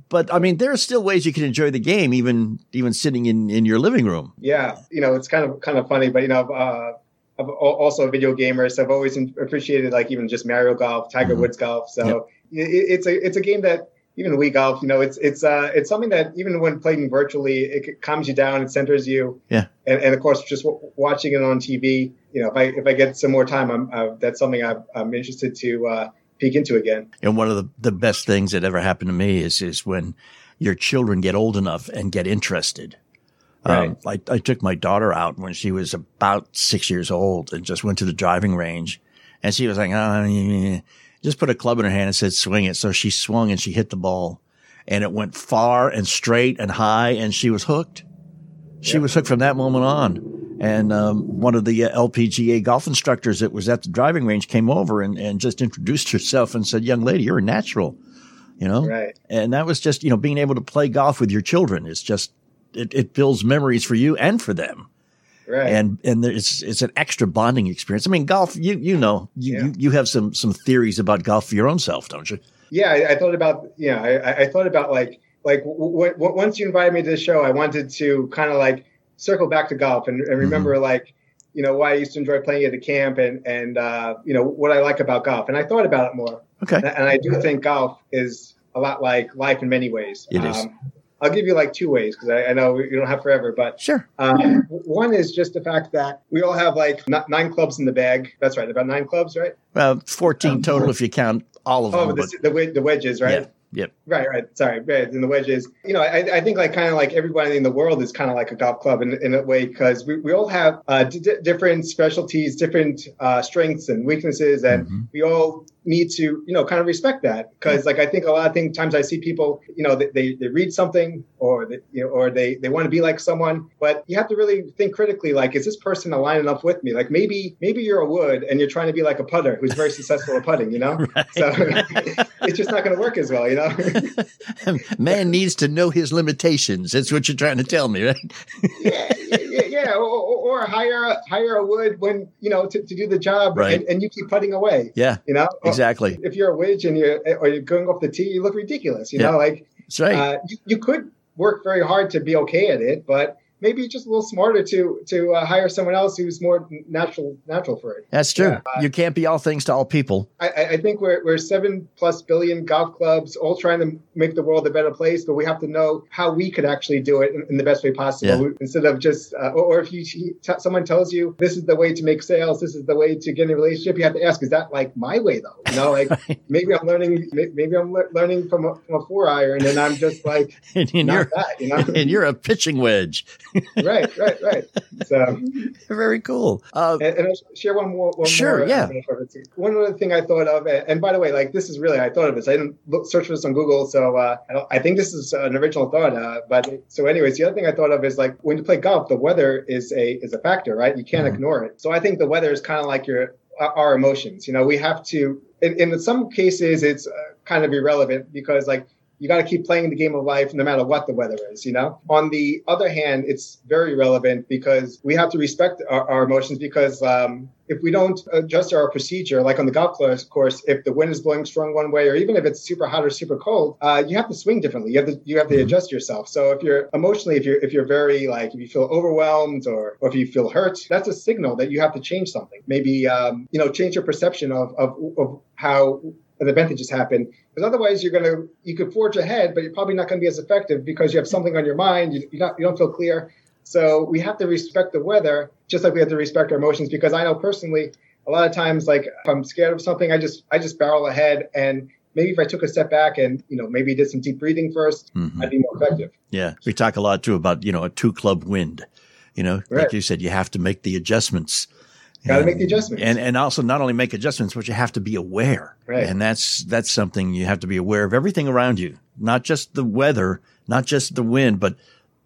Speaker 3: But I mean, there are still ways you can enjoy the game, even even sitting in in your living room.
Speaker 8: Yeah, you know, it's kind of kind of funny, but you know, uh, I'm also a video gamer, so I've always appreciated like even just Mario Golf, Tiger
Speaker 3: Mhm.
Speaker 8: Woods Golf. So it, it's a it's a game that even Wii Golf, you know, it's it's uh it's something that even when playing virtually, it calms you down, it centers you.
Speaker 3: Yeah.
Speaker 8: And, and of course, just w- watching it on TV, you know, if I if I get some more time, I'm uh, that's something I'm, I'm interested to uh, peek into again.
Speaker 3: And one of the, the best things that ever happened to me is is when your children get old enough and get interested. Um, I, I took my daughter out when she was about six years old and just went to the driving range, and she was like, "Oh, yeah." just put a club in her hand and said, swing it." So she swung and she hit the ball, and it went far and straight and high, and she was hooked. She was hooked from that moment on. And um, one of the uh, LPGA golf instructors that was at the driving range came over and, and just introduced herself and said, "Young lady, you're a natural," you know.
Speaker 8: Right.
Speaker 3: And that was just you know being able to play golf with your children is just it, it builds memories for you and for them.
Speaker 8: Right.
Speaker 3: And and it's it's an extra bonding experience. I mean, golf. You you know you
Speaker 8: Yeah.
Speaker 3: you, you have some some theories about golf for your own self, don't you?
Speaker 8: yeah, I, I thought about I, I- I thought about like like w- w- once you invited me to the show, I wanted to kind of like circle back to golf and, and remember like you know why I used to enjoy playing at the camp and and uh, you know what I like about golf. And I thought about it more,
Speaker 3: Okay.
Speaker 8: and, and I do think golf is a lot like life in many ways.
Speaker 3: It is.
Speaker 8: Um, I'll give you like two ways because I, I, know you don't have forever, but
Speaker 3: sure.
Speaker 8: Um, one is just the fact that we all have like nine clubs in the bag. That's right, about nine clubs, right?
Speaker 3: Well, fourteen total if you count all of
Speaker 8: oh,
Speaker 3: them.
Speaker 8: The, the, the, wedges, right?
Speaker 3: Yeah. Yep.
Speaker 8: Right, right. Sorry, right. And the wedges. You know, I, I think like kind of like everybody in the world is kind of like a golf club in, in a way because we, we all have uh, d- different specialties, different uh, strengths and weaknesses, and mm-hmm. we all need to you know kind of respect that because like I think a lot of things, times I see people you know they, they, they read something or they, you know, or they they want to be like someone, but you have to really think critically like is this person aligning up with me? Like maybe maybe you're a wood and you're trying to be like a putter who's very successful at putting, you know? *laughs* Right. So *laughs* it's just not going to work as well, you know. *laughs*
Speaker 3: Man needs to know his limitations. That's what you're trying to tell me, right?
Speaker 8: yeah, yeah, yeah. Or, or, or, hire hire a wood when you know to, to do the job,
Speaker 3: right.
Speaker 8: and, and, you keep putting away.
Speaker 3: Yeah,
Speaker 8: you know
Speaker 3: exactly.
Speaker 8: If you're a wedge and you're or you're going off the tee, you look ridiculous. You
Speaker 3: yeah.
Speaker 8: know, like
Speaker 3: that's right.
Speaker 8: Uh, you, you could work very hard to be okay at it, but maybe just a little smarter to to uh, hire someone else who's more natural natural for it.
Speaker 3: That's true. Yeah. you can't be all things to all people.
Speaker 8: I, I, think we're we're seven plus billion golf clubs, all trying to make the world a better place, but we have to know how we could actually do it in, in the best way possible yeah. instead of just uh, or, or, if you t- someone tells you this is the way to make sales, this is the way to get in a relationship, you have to ask, is that like my way though? You know, like *laughs* maybe I'm learning, maybe I'm le- learning from a, from a four iron, and I'm just like *laughs*
Speaker 3: and,
Speaker 8: not that, you know, *laughs*
Speaker 3: and you're a pitching wedge.
Speaker 8: Right, right, right. So *laughs*
Speaker 3: very cool. Uh,
Speaker 8: and, and I'll share one more. One
Speaker 3: sure,
Speaker 8: more,
Speaker 3: yeah.
Speaker 8: One other thing I thought of, and by the way, like this is really I thought of this. I didn't look, search for this on Google, so uh, I, I, think this is an original thought. Uh, but so, anyways, the other thing I thought of is like when you play golf, the weather is a is a factor, right? You can't mm-hmm. ignore it. So I think the weather is kind of like your our emotions. You know, we have to. In, in some cases, it's uh, kind of irrelevant because like you got to keep playing the game of life no matter what the weather is, you know? On the other hand, it's very relevant because we have to respect our, our emotions because um, if we don't adjust our procedure, like on the golf course, of course, if the wind is blowing strong one way, or even if it's super hot or super cold, uh, you have to swing differently. You have to you have to mm-hmm. adjust yourself. So if you're emotionally, if you're if you're very like if you feel overwhelmed or, or if you feel hurt, that's a signal that you have to change something. Maybe um, you know change your perception of of, of how an event that just happened. Because otherwise, you're going to you could forge ahead, but you're probably not going to be as effective because you have something on your mind. You, you not you don't feel clear. So we have to respect the weather, just like we have to respect our emotions. Because I know personally, a lot of times, like if I'm scared of something, I just I just barrel ahead, and maybe if I took a step back and you know maybe did some deep breathing 1st i mm-hmm. I'd be more effective.
Speaker 3: Yeah, we talk a lot too about you know a two club wind. You know, right. like you said, you have to make the adjustments
Speaker 8: Got to make the adjustments.
Speaker 3: And, and also not only make adjustments, but you have to be aware.
Speaker 8: Right.
Speaker 3: And that's, that's something you have to be aware of everything around you, not just the weather, not just the wind, but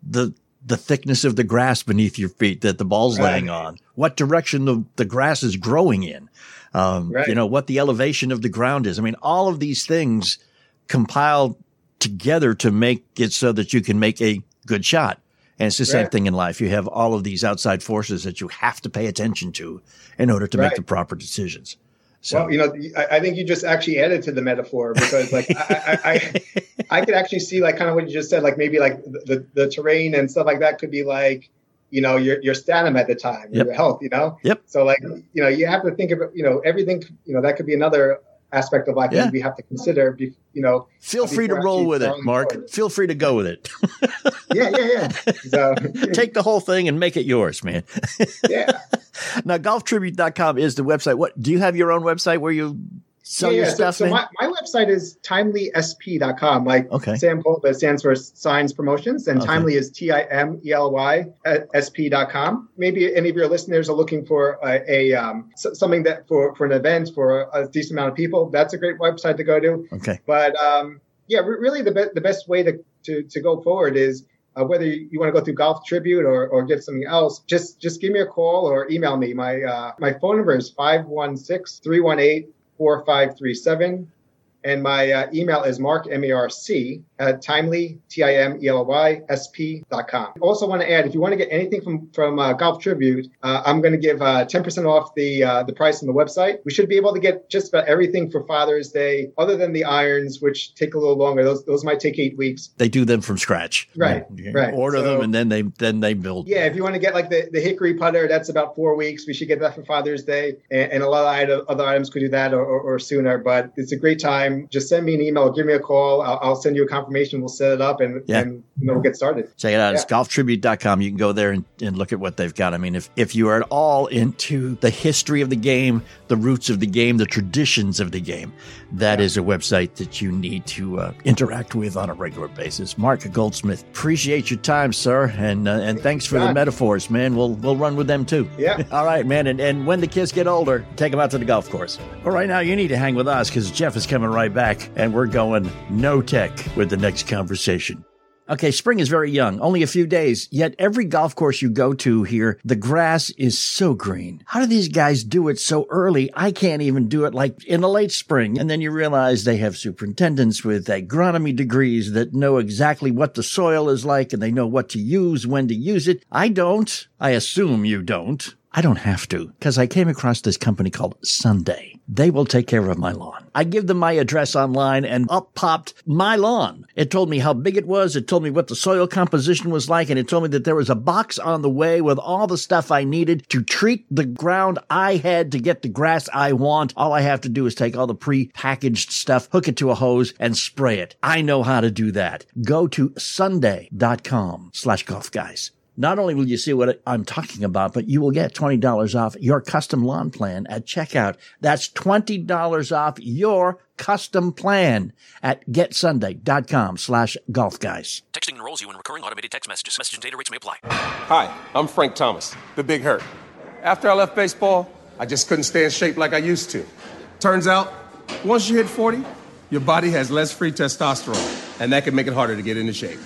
Speaker 3: the, the thickness of the grass beneath your feet that the ball's right. laying on, what direction the, the grass is growing in, um, right. you know, what the elevation of the ground is. I mean, all of these things compile together to make it so that you can make a good shot. And it's the right. same thing in life. You have all of these outside forces that you have to pay attention to in order to right. make the proper decisions.
Speaker 8: So, well, you know, I, I, think you just actually added to the metaphor because, like, I, I, I, I, *laughs* could actually see, like, kind of what you just said, like maybe like the, the terrain and stuff like that could be like, you know, your your stamina at the time, yep. your health, you know.
Speaker 3: Yep.
Speaker 8: So, like, you know, you have to think of, you know, everything. You know, that could be another aspect of life yeah. that we have to consider. You know,
Speaker 3: feel free to roll with it, Marc. Forward. Feel free to go with it. *laughs*
Speaker 8: yeah, yeah, yeah. *laughs* So,
Speaker 3: Take the whole thing and make it yours, man.
Speaker 8: yeah. *laughs*
Speaker 3: Now, golftribute.com is the website. What do you have your own website where you sell
Speaker 8: yeah,
Speaker 3: your
Speaker 8: yeah.
Speaker 3: stuff?
Speaker 8: So, so my, my website is timelysp.com. Like
Speaker 3: okay.
Speaker 8: Sam Polk, stands for Signs Promotions, and okay. Timely is T I M E L Y S P.com. Maybe any of your listeners are looking for a, a um, something that for, for an event for a, a, decent amount of people. That's a great website to go to.
Speaker 3: Okay.
Speaker 8: But um, yeah, really the, be- the best way to, to, to go forward is uh, whether you, you want to go through Golf Tribute or, or get something else, just just give me a call or email me. My uh, my phone number is 516 318 4537. And my uh, email is marc, M-A-R-C, at timely, T-I-M-E-L-Y, S-P dot com. Also want to add, if you want to get anything from, from uh, Golf Tribute, uh, I'm going to give 10% uh, off the uh, the price on the website. We should be able to get just about everything for Father's Day, other than the irons, which take a little longer. Those those might take eight weeks.
Speaker 3: They do them from scratch.
Speaker 8: Right, right.
Speaker 3: Order so, them and then they then they build.
Speaker 8: Yeah, if you want to get like the, the hickory putter, that's about four weeks. We should get that for Father's Day. And, and a lot of other items could do that or, or, or sooner, but it's a great time just send me an email, give me a call. I'll, I'll send you a confirmation. We'll set it up and,
Speaker 3: Yeah.
Speaker 8: and you know, we'll get started.
Speaker 3: Check it out. It's
Speaker 8: Yeah.
Speaker 3: golftribute.com. You can go there and, and look at what they've got. I mean, if, if you are at all into the history of the game, the roots of the game, the traditions of the game, that is a website that you need to uh, interact with on a regular basis. Marc Goldsmith, appreciate your time, sir. And uh, and thanks for the metaphors, man. We'll, we'll run with them too.
Speaker 8: Yeah. *laughs*
Speaker 3: All right, man. And, and when the kids get older, take them out to the golf course. Well, right now, you need to hang with us because Jeff is coming right back and we're going no tech with the next conversation. Okay, spring is very young, only a few days, yet every golf course you go to here, the grass is so green. How do these guys do it so early? I can't even do it like in the late spring. And then you realize they have superintendents with agronomy degrees that know exactly what the soil is like and they know what to use, when to use it. I don't. I assume you don't. I don't have to because I came across this company called Sunday. They will take care of my lawn. I give them my address online and up popped my lawn. It told me how big it was. It told me what the soil composition was like. And it told me that there was a box on the way with all the stuff I needed to treat the ground I had to get the grass I want. All I have to do is take all the pre-packaged stuff, hook it to a hose and spray it. I know how to do that. Go to sunday.com slash golf guys. Not only will you see what I'm talking about, but you will get $20 off your custom lawn plan at checkout. That's $20 off your custom plan at getsunday.com slash golf guys.
Speaker 9: Texting enrolls you in recurring automated text messages. Message and data rates may apply.
Speaker 10: Hi, I'm Frank Thomas, the Big Hurt. After I left baseball, I just couldn't stay in shape like I used to. Turns out, once you hit 40, your body has less free testosterone, and that can make it harder to get into shape.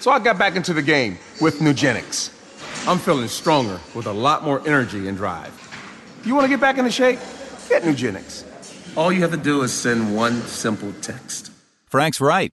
Speaker 10: So I got back into the game with Nugenix. I'm feeling stronger with a lot more energy and drive. You want to get back into shape? Get Nugenix. All you have to do is send one simple text.
Speaker 11: Frank's right.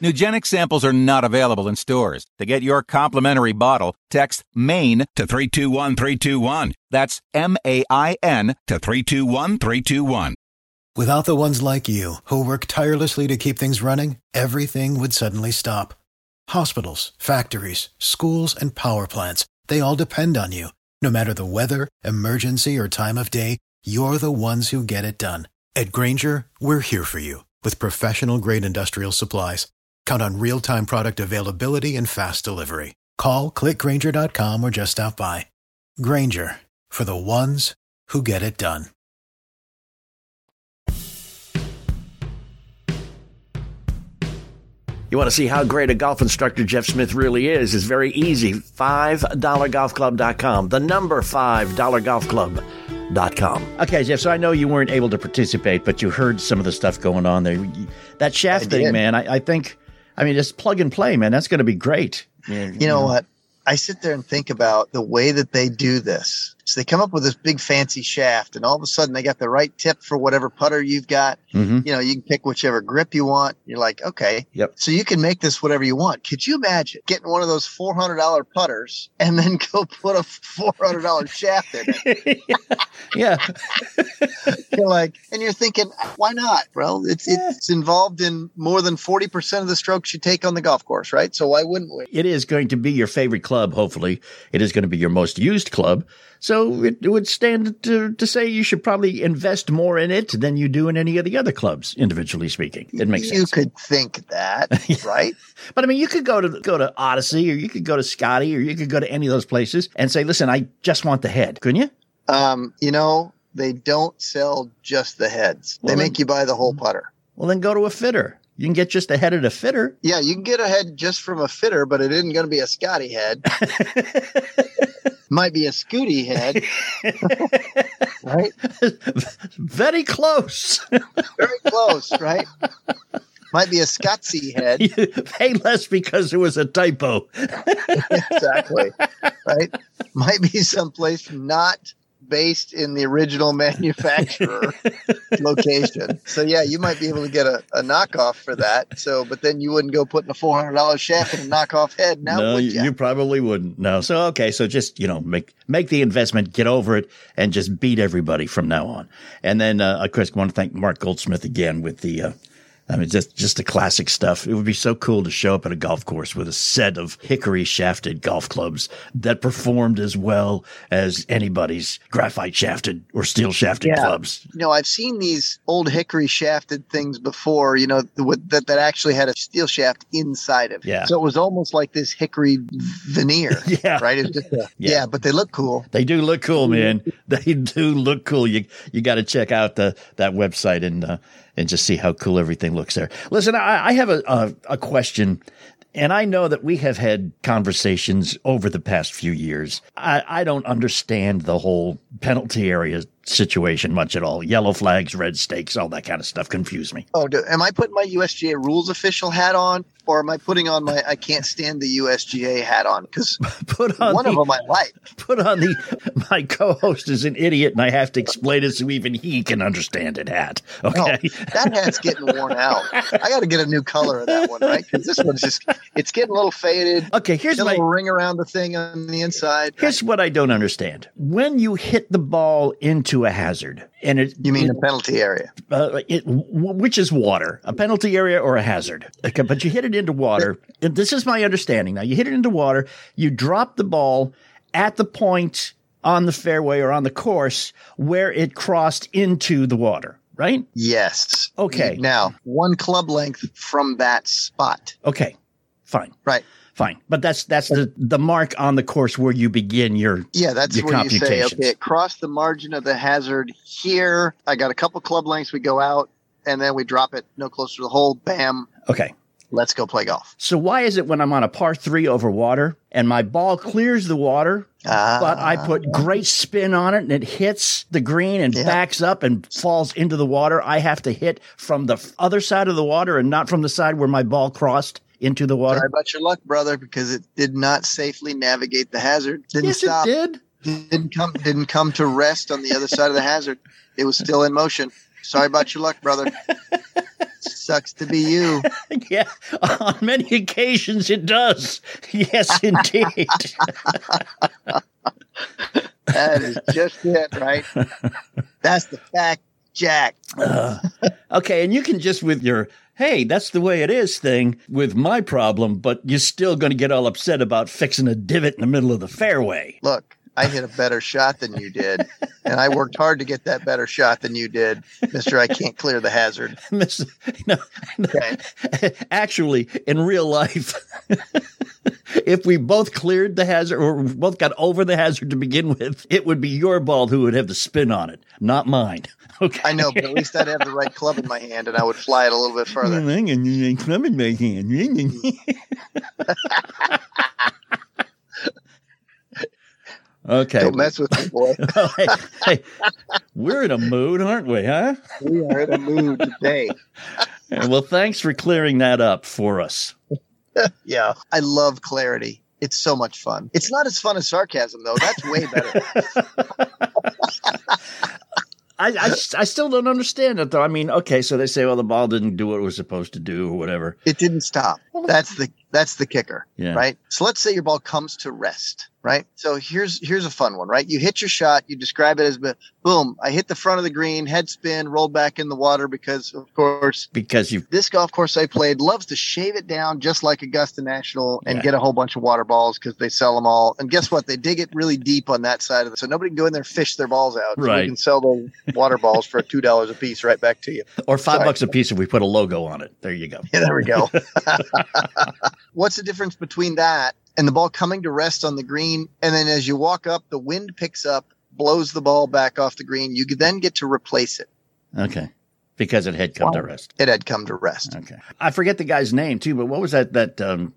Speaker 11: Nugenic samples are not available in stores. To get your complimentary bottle, text MAIN to 321321. That's M A I N to 321321.
Speaker 12: Without the ones like you, who work tirelessly to keep things running, everything would suddenly stop. Hospitals, factories, schools, and power plants, they all depend on you. No matter the weather, emergency, or time of day, you're the ones who get it done. At Grainger, we're here for you with professional grade industrial supplies. Count on real time product availability and fast delivery. Call clickgrainger.com or just stop by. Grainger for the ones who get it done.
Speaker 3: You want to see how great a golf instructor Jeff Smith really is? It's very easy. $5golfclub.com. The number $5golfclub.com. Okay, Jeff, so I know you weren't able to participate, but you heard some of the stuff going on there. That shaft thing, man, I, I think, I mean, just plug and play, man. That's going to be great. Yeah,
Speaker 4: You know what? I sit there and think about the way that they do this. So they come up with this big fancy shaft, and all of a sudden they got the right tip for whatever putter you've got.
Speaker 3: Mhm.
Speaker 4: You know, you can pick whichever grip you want. You're like, okay,
Speaker 3: Yep.
Speaker 4: so you can make this whatever you want. Could you imagine getting one of those four hundred dollar putters and then *laughs* go put a four hundred dollar shaft in it? *laughs*
Speaker 3: yeah. *laughs*
Speaker 4: you're like, and you're thinking, why not, Well, It's it's involved in more than forty percent of the strokes you take on the golf course, right? So why wouldn't we?
Speaker 3: It is going to be your favorite club, hopefully. It is going to be your most used club. So it, it would stand to, to say you should probably invest more in it than you do in any of the other clubs, individually speaking. It makes
Speaker 4: you
Speaker 3: sense.
Speaker 4: You could think that, *laughs* right?
Speaker 3: But I mean, you could go to go to Odyssey, or you could go to Scotty, or you could go to any of those places and say, "Listen, I just want the head." Couldn't you?
Speaker 4: Um, you know, they don't sell just the heads.
Speaker 3: Well,
Speaker 4: they
Speaker 3: then-
Speaker 4: make you buy the whole putter.
Speaker 3: Well, then go to a fitter. You can get just a head at a fitter.
Speaker 4: Yeah, you can get a head just from a fitter, but it isn't going to be a Scotty head. *laughs* Might be a Scooty head, *laughs* right?
Speaker 3: Very close.
Speaker 4: Very close, right? Might be a Scotsy head. *laughs*
Speaker 3: you pay less because it was a typo. *laughs*
Speaker 4: exactly. Right? Might be someplace not based in the original manufacturer *laughs* location. So yeah, you might be able to get a, a knockoff for that. So, but then you wouldn't go putting a four hundred dollars shaft in a knockoff head. Now,
Speaker 3: no,
Speaker 4: would
Speaker 3: you, you probably wouldn't. No. So okay, so just you know make make the investment, get over it, and just beat everybody from now on. And then uh, of course, I want to thank Marc Goldsmith again with the. Uh, I mean, just just the classic stuff. It would be so cool to show up at a golf course with a set of hickory shafted golf clubs that performed as well as anybody's graphite shafted or steel shafted clubs.
Speaker 4: You know, I've seen these old hickory shafted things before. You know, with, that that actually had a steel shaft inside of it.
Speaker 3: Yeah.
Speaker 4: So it was almost like this hickory veneer. *laughs*
Speaker 3: Yeah.
Speaker 4: Right. It's just a,
Speaker 3: Yeah.
Speaker 4: yeah. but they look cool.
Speaker 3: They do look cool, man. They do look cool. You you got to check out the that website and uh, and just see how cool everything looks there. Listen, I, I have a, a a question, and I know that we have had conversations over the past few years. I, I don't understand the whole penalty area situation much at all. Yellow flags, red stakes, all that kind of stuff confuse me.
Speaker 4: Oh, do, am I putting my USGA rules official hat on, or am I putting on my I can't stand the USGA hat on? Because *laughs*
Speaker 3: Put on
Speaker 4: one
Speaker 3: the,
Speaker 4: of them I like.
Speaker 3: put on the my co-host is an idiot, and I have to explain it so even he can understand it. Hat,
Speaker 4: No,
Speaker 3: okay.
Speaker 4: that hat's getting worn out. I got to get a new color of that one, right? Because this one's just it's getting a little faded.
Speaker 3: Okay, here's my
Speaker 4: ring around the thing on the inside.
Speaker 3: Here's what I don't understand. When you hit the ball into a hazard, and it
Speaker 4: You mean
Speaker 3: it,
Speaker 4: the penalty area?
Speaker 3: uh, it, w- which is water, a penalty area or a hazard? Okay, but you hit it into water. and this is my understanding. Now you hit it into water. You drop the ball at the point on the fairway or on the course where it crossed into the water. Right?
Speaker 4: Yes.
Speaker 3: Okay.
Speaker 4: Now, one club length from that spot.
Speaker 3: Okay. Fine.
Speaker 4: Right.
Speaker 3: Fine. But that's that's the the mark on the course where you begin your
Speaker 4: Yeah, that's
Speaker 3: your
Speaker 4: where you say, okay, across the margin of the hazard here, I got a couple club lengths. We go out and then we drop it no closer to the hole. Bam.
Speaker 3: Okay.
Speaker 4: Let's go play golf.
Speaker 3: So why is it when I'm on a par three over water and my ball clears the water,
Speaker 4: Ah.
Speaker 3: but I put great spin on it and it hits the green and
Speaker 4: Yeah.
Speaker 3: backs up and falls into the water, I have to hit from the other side of the water and not from the side where my ball crossed into the water?
Speaker 4: Sorry about your luck, brother, because it did not safely navigate the hazard. Didn't
Speaker 3: yes,
Speaker 4: stop.
Speaker 3: it did.
Speaker 4: Didn't come. Didn't come to rest on the other side of the hazard. It was still in motion. Sorry about your luck, brother. Sucks to be you. *laughs*
Speaker 3: yeah, on many occasions it does. Yes, *laughs* indeed.
Speaker 4: That is just it, right? *laughs* That's the fact, Jack.
Speaker 3: Uh, okay, and you can just with your hey, that's the way it is thing with my problem, but you're still going to get all upset about fixing a divot in the middle of the fairway.
Speaker 4: Look, I hit a better shot than you did, and I worked hard to get that better shot than you did, Mister. I can't clear the hazard.
Speaker 3: Miss- no, no. Actually, in real life, *laughs* if we both cleared the hazard or both got over the hazard to begin with, it would be your ball who would have the spin on it, not mine. *laughs* Okay.
Speaker 4: I know, but at least I'd have the right club in my hand, and I would fly it a little bit further.
Speaker 3: Mm, club in my hand. *laughs* okay.
Speaker 4: Don't mess with me, boy. *laughs*
Speaker 3: hey, hey, we're in a mood, aren't we, huh?
Speaker 4: We are in a mood today. *laughs*
Speaker 3: Well, thanks for clearing that up for us. *laughs*
Speaker 4: Yeah, I love clarity. It's so much fun. It's not as fun as sarcasm, though. That's way better.
Speaker 3: I, I, I still don't understand it, though. I mean, okay, so they say, well, the ball didn't do what it was supposed to do or whatever.
Speaker 4: It didn't stop. That's the that's the kicker,
Speaker 3: Yeah.
Speaker 4: right? So let's say your ball comes to rest, right? So here's here's a fun one, right? You hit your shot, you describe it as bo- boom, I hit the front of the green, head spin, rolled back in the water because of course
Speaker 3: Because you
Speaker 4: this golf course I played loves to shave it down just like Augusta National and
Speaker 3: Yeah.
Speaker 4: get a whole bunch of water balls because they sell them all. And guess what? They dig it really deep on that side of it, so nobody can go in there and fish their balls out. So
Speaker 3: Right.
Speaker 4: we can sell the water balls for two dollars a piece right back to you.
Speaker 3: or five
Speaker 4: Sorry.
Speaker 3: bucks a piece if we put a logo on it. There you go. *laughs*
Speaker 4: Yeah, there we go. *laughs* What's the difference between that and the ball coming to rest on the green? And then as you walk up, the wind picks up, blows the ball back off the green. You then get to replace it.
Speaker 3: Okay. Because it had come to rest.
Speaker 4: It had come to rest.
Speaker 3: Okay. I forget the guy's name too, but what was that that um,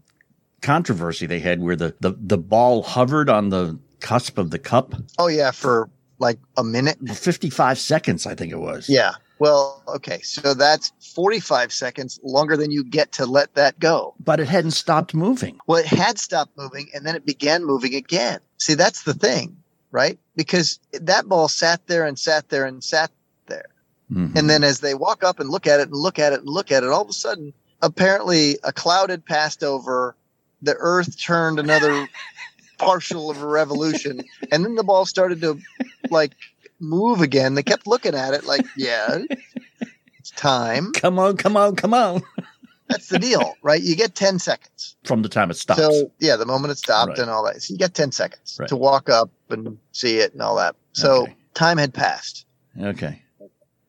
Speaker 3: controversy they had where the, the, the ball hovered on the cusp of the cup?
Speaker 4: Oh, yeah, for like a minute.
Speaker 3: 55 seconds, I think it was.
Speaker 4: Yeah. Well, okay. So that's 45 seconds longer than you get to let that go.
Speaker 3: But it hadn't stopped moving.
Speaker 4: Well, it had stopped moving and then it began moving again. See, that's the thing. right? Because that ball sat there and sat there and sat there.
Speaker 3: Mhm.
Speaker 4: And then as they walk up and look at it and look at it and look at it, all of a sudden, apparently a cloud had passed over. The earth turned another *laughs* partial of a revolution. And then the ball started to like move again. They kept looking at it like, yeah, it's time. *laughs*
Speaker 3: Come on, come on, come on.
Speaker 4: That's the deal, right? You get 10 seconds.
Speaker 3: From the time it stops.
Speaker 4: So yeah, the moment it stopped
Speaker 3: Right.
Speaker 4: and all that. So you get 10 seconds
Speaker 3: Right.
Speaker 4: to walk up and see it and all that. So
Speaker 3: Okay.
Speaker 4: time had passed.
Speaker 3: okay.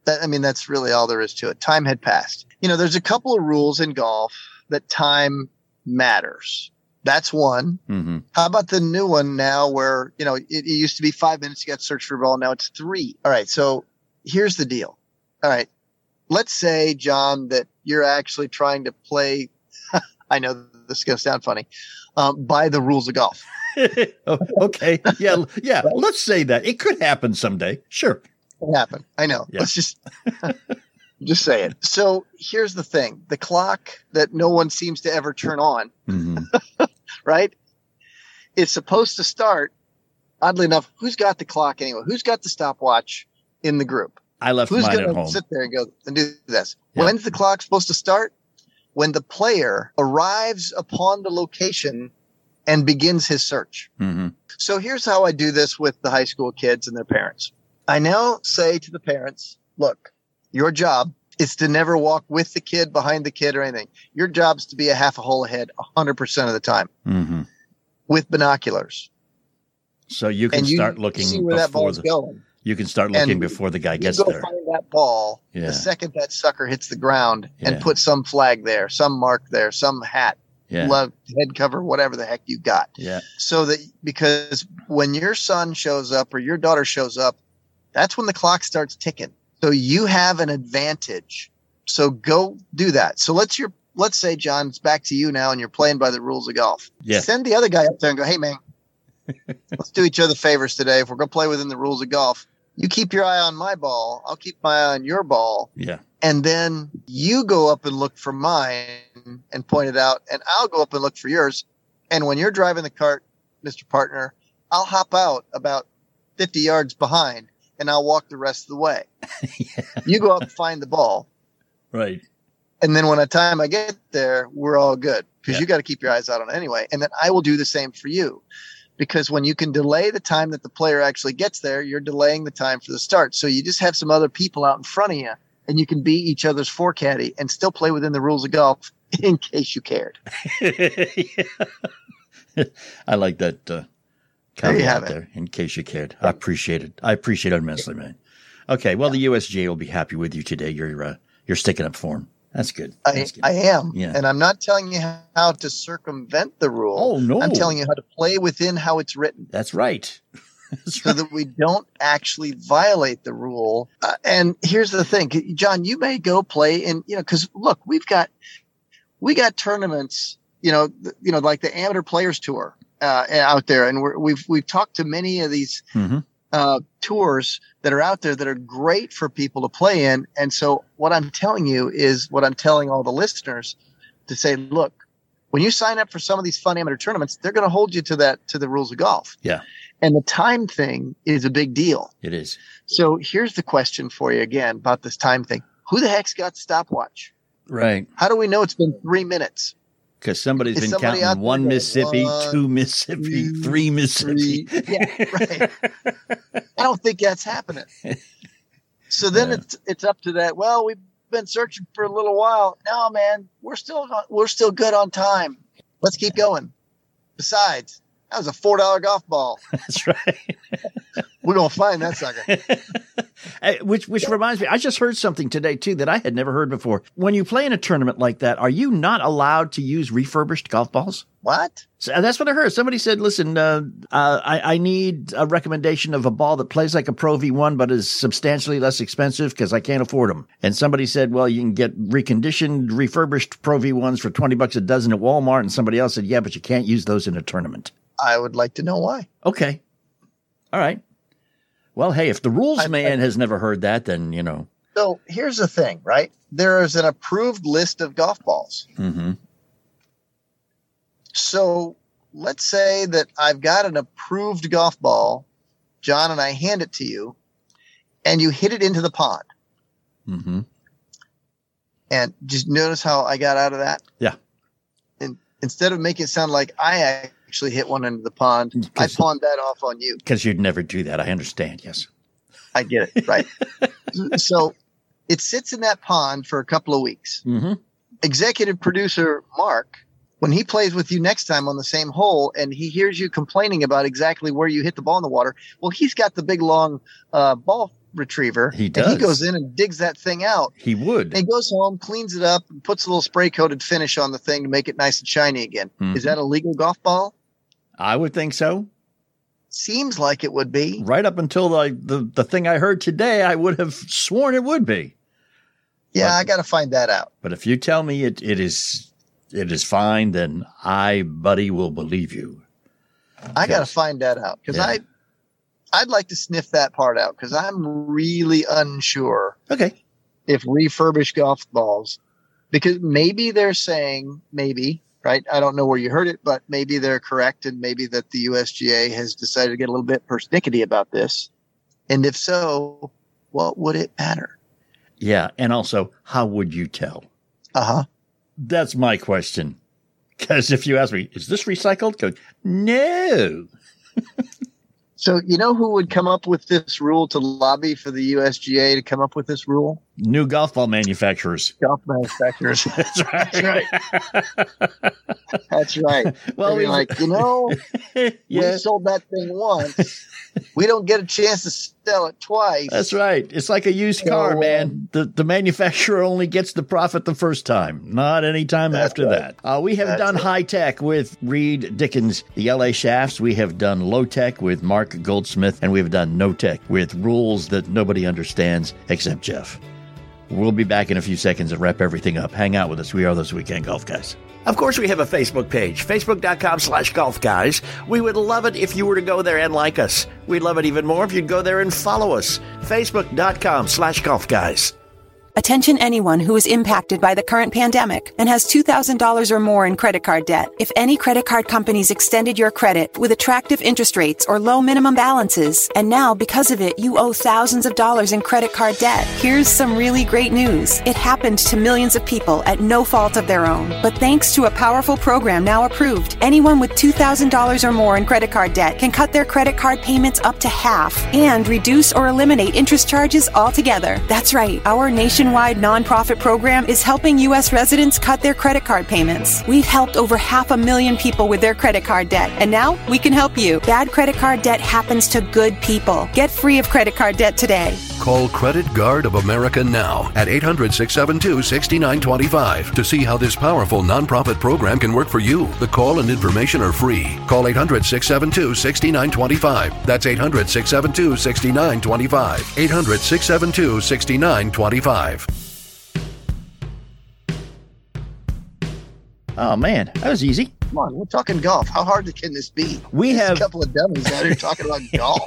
Speaker 4: That, I mean, that's really all there is to it. Time had passed. You know, there's a couple of rules in golf that time matters. That's one.
Speaker 3: hmm
Speaker 4: How about the new one now where, you know, it, it used to be five minutes, you got to search for a ball. Now it's three. All right. So here's the deal. All right. Let's say, John, that you're actually trying to play. *laughs* I know this is going to sound funny. Um, by the rules of golf. *laughs*
Speaker 3: Oh, okay. Yeah. Yeah. Let's say that it could happen someday. Sure.
Speaker 4: It happened. I know.
Speaker 3: Yeah.
Speaker 4: Let's just *laughs* just say it. So here's the thing: the clock that no one seems to ever turn on,
Speaker 3: hmm
Speaker 4: right? It's supposed to start. Oddly enough, who's got the clock anyway? Who's got the stopwatch in the group?
Speaker 3: I left
Speaker 4: Who's
Speaker 3: mine
Speaker 4: going
Speaker 3: at
Speaker 4: to
Speaker 3: home.
Speaker 4: sit there and go and do this?
Speaker 3: Yeah.
Speaker 4: When's the clock supposed to start? When the player arrives upon the location and begins his search.
Speaker 3: hmm
Speaker 4: So here's how I do this with the high school kids and their parents. I now say to the parents, look, your job is to never walk with the kid, behind the kid, or anything. Your job is to be a half a hole ahead 100% of the time
Speaker 3: hmm
Speaker 4: with binoculars.
Speaker 3: So you can
Speaker 4: you
Speaker 3: start looking
Speaker 4: see where that
Speaker 3: before
Speaker 4: ball's
Speaker 3: the,
Speaker 4: going.
Speaker 3: you can start looking
Speaker 4: And
Speaker 3: before the guy gets there.
Speaker 4: find that ball
Speaker 3: Yeah.
Speaker 4: the second that sucker hits the ground and put some flag there, some mark there, some hat,
Speaker 3: Yeah.
Speaker 4: love, head cover, whatever the heck you got.
Speaker 3: Yeah.
Speaker 4: so that because when your son shows up or your daughter shows up, that's when the clock starts ticking. So you have an advantage. So go do that. So let's your let's say John, it's back to you now, and you're playing by the rules of golf.
Speaker 3: Yeah.
Speaker 4: Send the other guy up there and go, hey man, *laughs* let's do each other favors today. If we're gonna play within the rules of golf, you keep your eye on my ball. I'll keep my eye on your ball
Speaker 3: Yeah.
Speaker 4: and then you go up and look for mine and point it out, and I'll go up and look for yours. And when you're driving the cart, Mr. Partner, I'll hop out about 50 yards behind and I'll walk the rest of the way. *laughs* You go up and find the ball.
Speaker 3: Right.
Speaker 4: And then when the time I get there, we're all good because
Speaker 3: Yeah.
Speaker 4: you got to keep your eyes out on it anyway. And then I will do the same for you because when you can delay the time that the player actually gets there, you're delaying the time for the start. So you just have some other people out in front of you and you can be each other's forecaddie and still play within the rules of golf *laughs* in case you cared. *laughs*
Speaker 3: I like that uh,
Speaker 4: There you have it.
Speaker 3: there. In case you cared, I appreciate it. I appreciate it immensely, man. Okay, well, the USGA will be happy with you today. You're uh, you're sticking up for them. That's good.
Speaker 4: I,
Speaker 3: That's good.
Speaker 4: I am.
Speaker 3: Yeah.
Speaker 4: And I'm not telling you how to circumvent the rule.
Speaker 3: Oh, no.
Speaker 4: I'm telling you how to play within how it's written.
Speaker 3: That's right. *laughs*
Speaker 4: so that we don't actually violate the rule. Uh, and here's the thing, John, you may go play in, you know, cause look, we've got, we got tournaments, you know, th- you know, like the amateur players tour, uh, out there. And we're, we've, we've talked to many of these,
Speaker 3: hmm
Speaker 4: uh, tours that are out there that are great for people to play in. And so what I'm telling you is what I'm telling all the listeners to say, look, when you sign up for some of these fun amateur tournaments, they're going to hold you to that, to the rules of golf.
Speaker 3: Yeah,
Speaker 4: And the time thing is a big deal.
Speaker 3: it is.
Speaker 4: So here's the question for you again about this time thing. Who the heck's got stopwatch?
Speaker 3: Right.
Speaker 4: How do we know it's been three minutes?
Speaker 3: Because somebody's
Speaker 4: Is
Speaker 3: been
Speaker 4: somebody
Speaker 3: counting one Mississippi,
Speaker 4: one,
Speaker 3: two Mississippi,
Speaker 4: two,
Speaker 3: three Mississippi.
Speaker 4: Three. Yeah, right. I don't think that's happening. So then
Speaker 3: Yeah.
Speaker 4: it's it's up to that. Well, we've been searching for a little while. No, man, we're still we're still good on time. Let's keep going. Besides, that was a four dollar golf ball. *laughs*
Speaker 3: That's right. *laughs*
Speaker 4: We're gonna find that sucker.
Speaker 3: Hey, *laughs* which which reminds me, I just heard something today too that I had never heard before. When you play in a tournament like that, are you not allowed to use refurbished golf balls?
Speaker 4: What?
Speaker 3: So that's what I heard. Somebody said, "Listen, uh, uh, I, I need a recommendation of a ball that plays like a Pro V1, but is substantially less expensive because I can't afford them." And somebody said, "Well, you can get reconditioned, refurbished Pro V1s for twenty bucks a dozen at Walmart." And somebody else said, "Yeah, but you can't use those in a tournament."
Speaker 4: I would like to know why.
Speaker 3: Okay, all right. Well, hey, if the rules
Speaker 4: I-
Speaker 3: man has never heard that, then you know.
Speaker 4: So here's the thing, right? There is an approved list of golf balls.
Speaker 3: hmm
Speaker 4: So let's say that I've got an approved golf ball John and I hand it to you, and you hit it into the pond.
Speaker 3: Mm-hmm.
Speaker 4: And just notice how I got out of that.
Speaker 3: Yeah.
Speaker 4: And instead of making it sound like I actually hit one into the pond, I pawned that off on you.
Speaker 3: Because you'd never do that. I understand. Yes.
Speaker 4: I get it. Right. *laughs* so it sits in that pond for a couple of weeks.
Speaker 3: Mm-hmm.
Speaker 4: Executive producer Mark, when he plays with you next time on the same hole and he hears you complaining about exactly where you hit the ball in the water, well, he's got the big long uh, ball retriever.
Speaker 3: He
Speaker 4: And
Speaker 3: does.
Speaker 4: he goes in and digs that thing out.
Speaker 3: He would.
Speaker 4: And he goes home, cleans it up, and puts a little spray coated finish on the thing to make it nice and shiny again.
Speaker 3: Mhm.
Speaker 4: Is that a legal golf ball?
Speaker 3: I would think so.
Speaker 4: Seems like it would be.
Speaker 3: Right up until the, the, the thing I heard today, I would have sworn it would be.
Speaker 4: Yeah, I got to find that out.
Speaker 3: But if you tell me it, it is it is fine, then I, buddy, will believe you.
Speaker 4: I got to find that out because
Speaker 3: Yeah.
Speaker 4: I, I'd like to sniff that part out because I'm really unsure.
Speaker 3: Okay.
Speaker 4: If refurbished golf balls, because maybe they're saying maybe right. I don't know where you heard it, but maybe they're correct, and maybe that the USGA has decided to get a little bit persnickety about this. And if so, what would it matter?
Speaker 3: Yeah. And also, how would you tell?
Speaker 4: Uh huh.
Speaker 3: That's my question. Because if you ask me, is this recycled? Go, no. *laughs*
Speaker 4: So you know who would come up with this rule to lobby for the USGA to come up with this rule?
Speaker 3: New golf ball manufacturers.
Speaker 4: Golf manufacturers. *laughs*
Speaker 3: That's right.
Speaker 4: That's right. That's right. *laughs*
Speaker 3: Well, we-
Speaker 4: like you know,
Speaker 3: Yeah. *laughs*
Speaker 4: we sold that thing once. we don't get a chance to sell it twice.
Speaker 3: That's right. It's like a used car,
Speaker 4: So,
Speaker 3: man. The the manufacturer only gets the profit the first time, not any time after that. Uh, we have
Speaker 4: That's
Speaker 3: done
Speaker 4: right.
Speaker 3: high tech with Reed Dickens, the LA Shafts. We have done low tech with Marc Goldsmith, and we've done no tech with rules that nobody understands except Jeff. We'll be back in a few seconds and wrap everything up. Hang out with us. We are those weekend golf guys. Of course, we have a Facebook page, facebook.com slash golf guys. We would love it if you were to go there and like us. We'd love it even more if you'd go there and follow us, facebook.com slash golf guys.
Speaker 13: Attention anyone who is impacted by the current pandemic and has $2,000 or more in credit card debt. If any credit card companies extended your credit with attractive interest rates or low minimum balances, and now because of it you owe thousands of dollars in credit card debt, here's some really great news. It happened to millions of people at no fault of their own. But thanks to a powerful program now approved, anyone with $2,000 or more in credit card debt can cut their credit card payments up to half and reduce or eliminate interest charges altogether. That's right. Our nationwide nonprofit program is helping U.S. residents cut their credit card payments. We've helped over half a million people with their credit card debt, and now we can help you. Bad credit card debt happens to good people. Get free of credit card debt today.
Speaker 14: Call Credit Guard of America now at 800 672 6925 to see how this powerful nonprofit program can work for you. The call and information are free. Call 800 672 6925. That's 800 672 6925. 800 672 6925.
Speaker 3: Oh, man, that was easy.
Speaker 4: Come on, we're talking golf. How hard can this be?
Speaker 3: We
Speaker 4: Just
Speaker 3: have-
Speaker 4: a couple of dummies out here talking about *laughs* golf.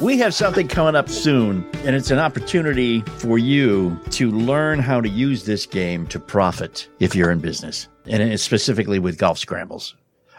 Speaker 3: We have something coming up soon, and it's an opportunity for you to learn how to use this game to profit if you're in business, and it's specifically with golf scrambles.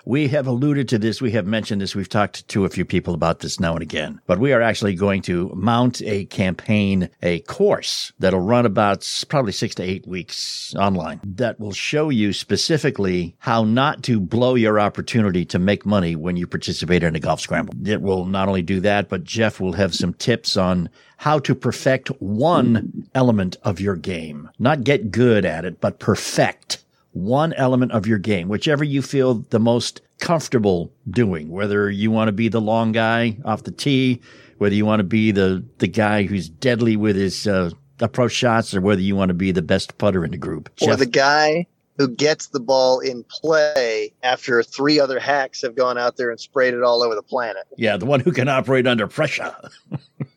Speaker 3: We have alluded to this. We have mentioned this. We've talked to a few people about this now and again, but we are actually going to mount a campaign, a course that'll run about probably six to eight weeks online that will show you specifically how not to blow your opportunity to make money when you participate in a golf scramble. It will not only do that, but Jeff will have some tips on how to perfect one element of your game, not get good at it, but perfect one element of your game, whichever you feel the most comfortable doing, whether you want to be the long guy off the tee, whether you want to be the, the guy who's deadly with his uh, approach shots, or whether you want to be the best putter in the group.
Speaker 4: or
Speaker 3: Jeff,
Speaker 4: the guy who gets the ball in play after three other hacks have gone out there and sprayed it all over the planet.
Speaker 3: yeah, the one who can operate under pressure. *laughs*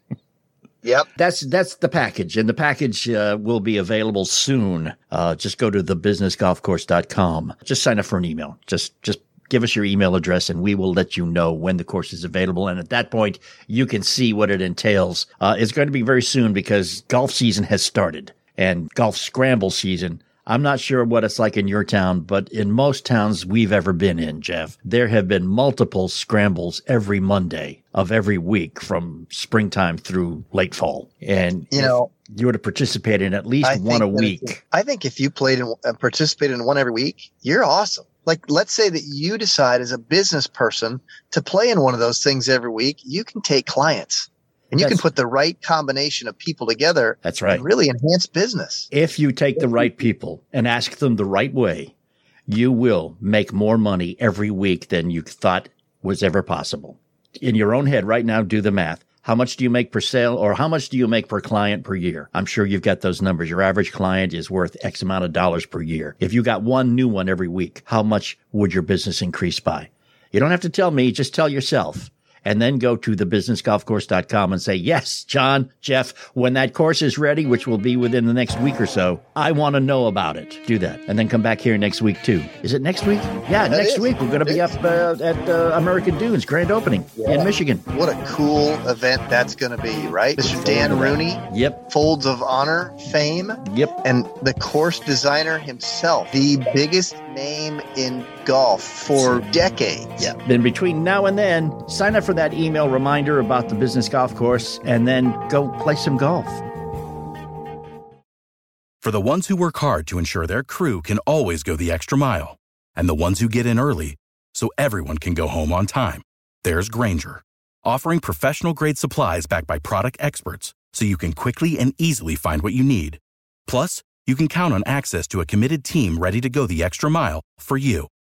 Speaker 4: Yep.
Speaker 3: That's that's the package, and the package uh, will be available soon. Uh, just go to thebusinessgolfcourse.com. Just sign up for an email. Just just give us your email address, and we will let you know when the course is available. And at that point, you can see what it entails. Uh, it's going to be very soon because golf season has started, and golf scramble season. I'm not sure what it's like in your town, but in most towns we've ever been in, Jeff, there have been multiple scrambles every Monday of every week from springtime through late fall. And
Speaker 4: You know,
Speaker 3: you were to participate in at least
Speaker 4: I
Speaker 3: one a week.
Speaker 4: if- I think if you played and uh, participated in one every week, you're awesome. Like, let's say that you decide as a business person to play in one of those things every week, you can take clients and you can put the right combination of people together.
Speaker 3: That's right.
Speaker 4: And really enhance business.
Speaker 3: If you take the right people and ask them the right way, you will make more money every week than you thought was ever possible. In your own head right now, do the math. How much do you make per sale or how much do you make per client per year? I'm sure you've got those numbers. Your average client is worth X amount of dollars per year. If you got one new one every week, how much would your business increase by? You don't have to tell me, just tell yourself. And then go to thebusinessgolfcourse.com and say, yes, John, Jeff, when that course is ready, which will be within the next week or so, I want to know about it. Do that. And then come back here next week too. Is it next week? Yeah,
Speaker 4: That
Speaker 3: next
Speaker 4: is.
Speaker 3: week. We're going to be up uh, at uh, American Dunes, grand opening in Michigan.
Speaker 4: What a cool event that's going to be, right? Mr. Dan Rooney.
Speaker 3: Yep.
Speaker 4: Folds of Honor fame.
Speaker 3: Yep.
Speaker 4: And the course designer himself, the biggest name in golf for decades.
Speaker 3: Yeah. Then between now and then, sign up for that email reminder about the business golf course and then go play some golf.
Speaker 15: For the ones who work hard to ensure their crew can always go the extra mile, and the ones who get in early so everyone can go home on time, there's Grainger, offering professional grade supplies backed by product experts so you can quickly and easily find what you need. Plus, you can count on access to a committed team ready to go the extra mile for you.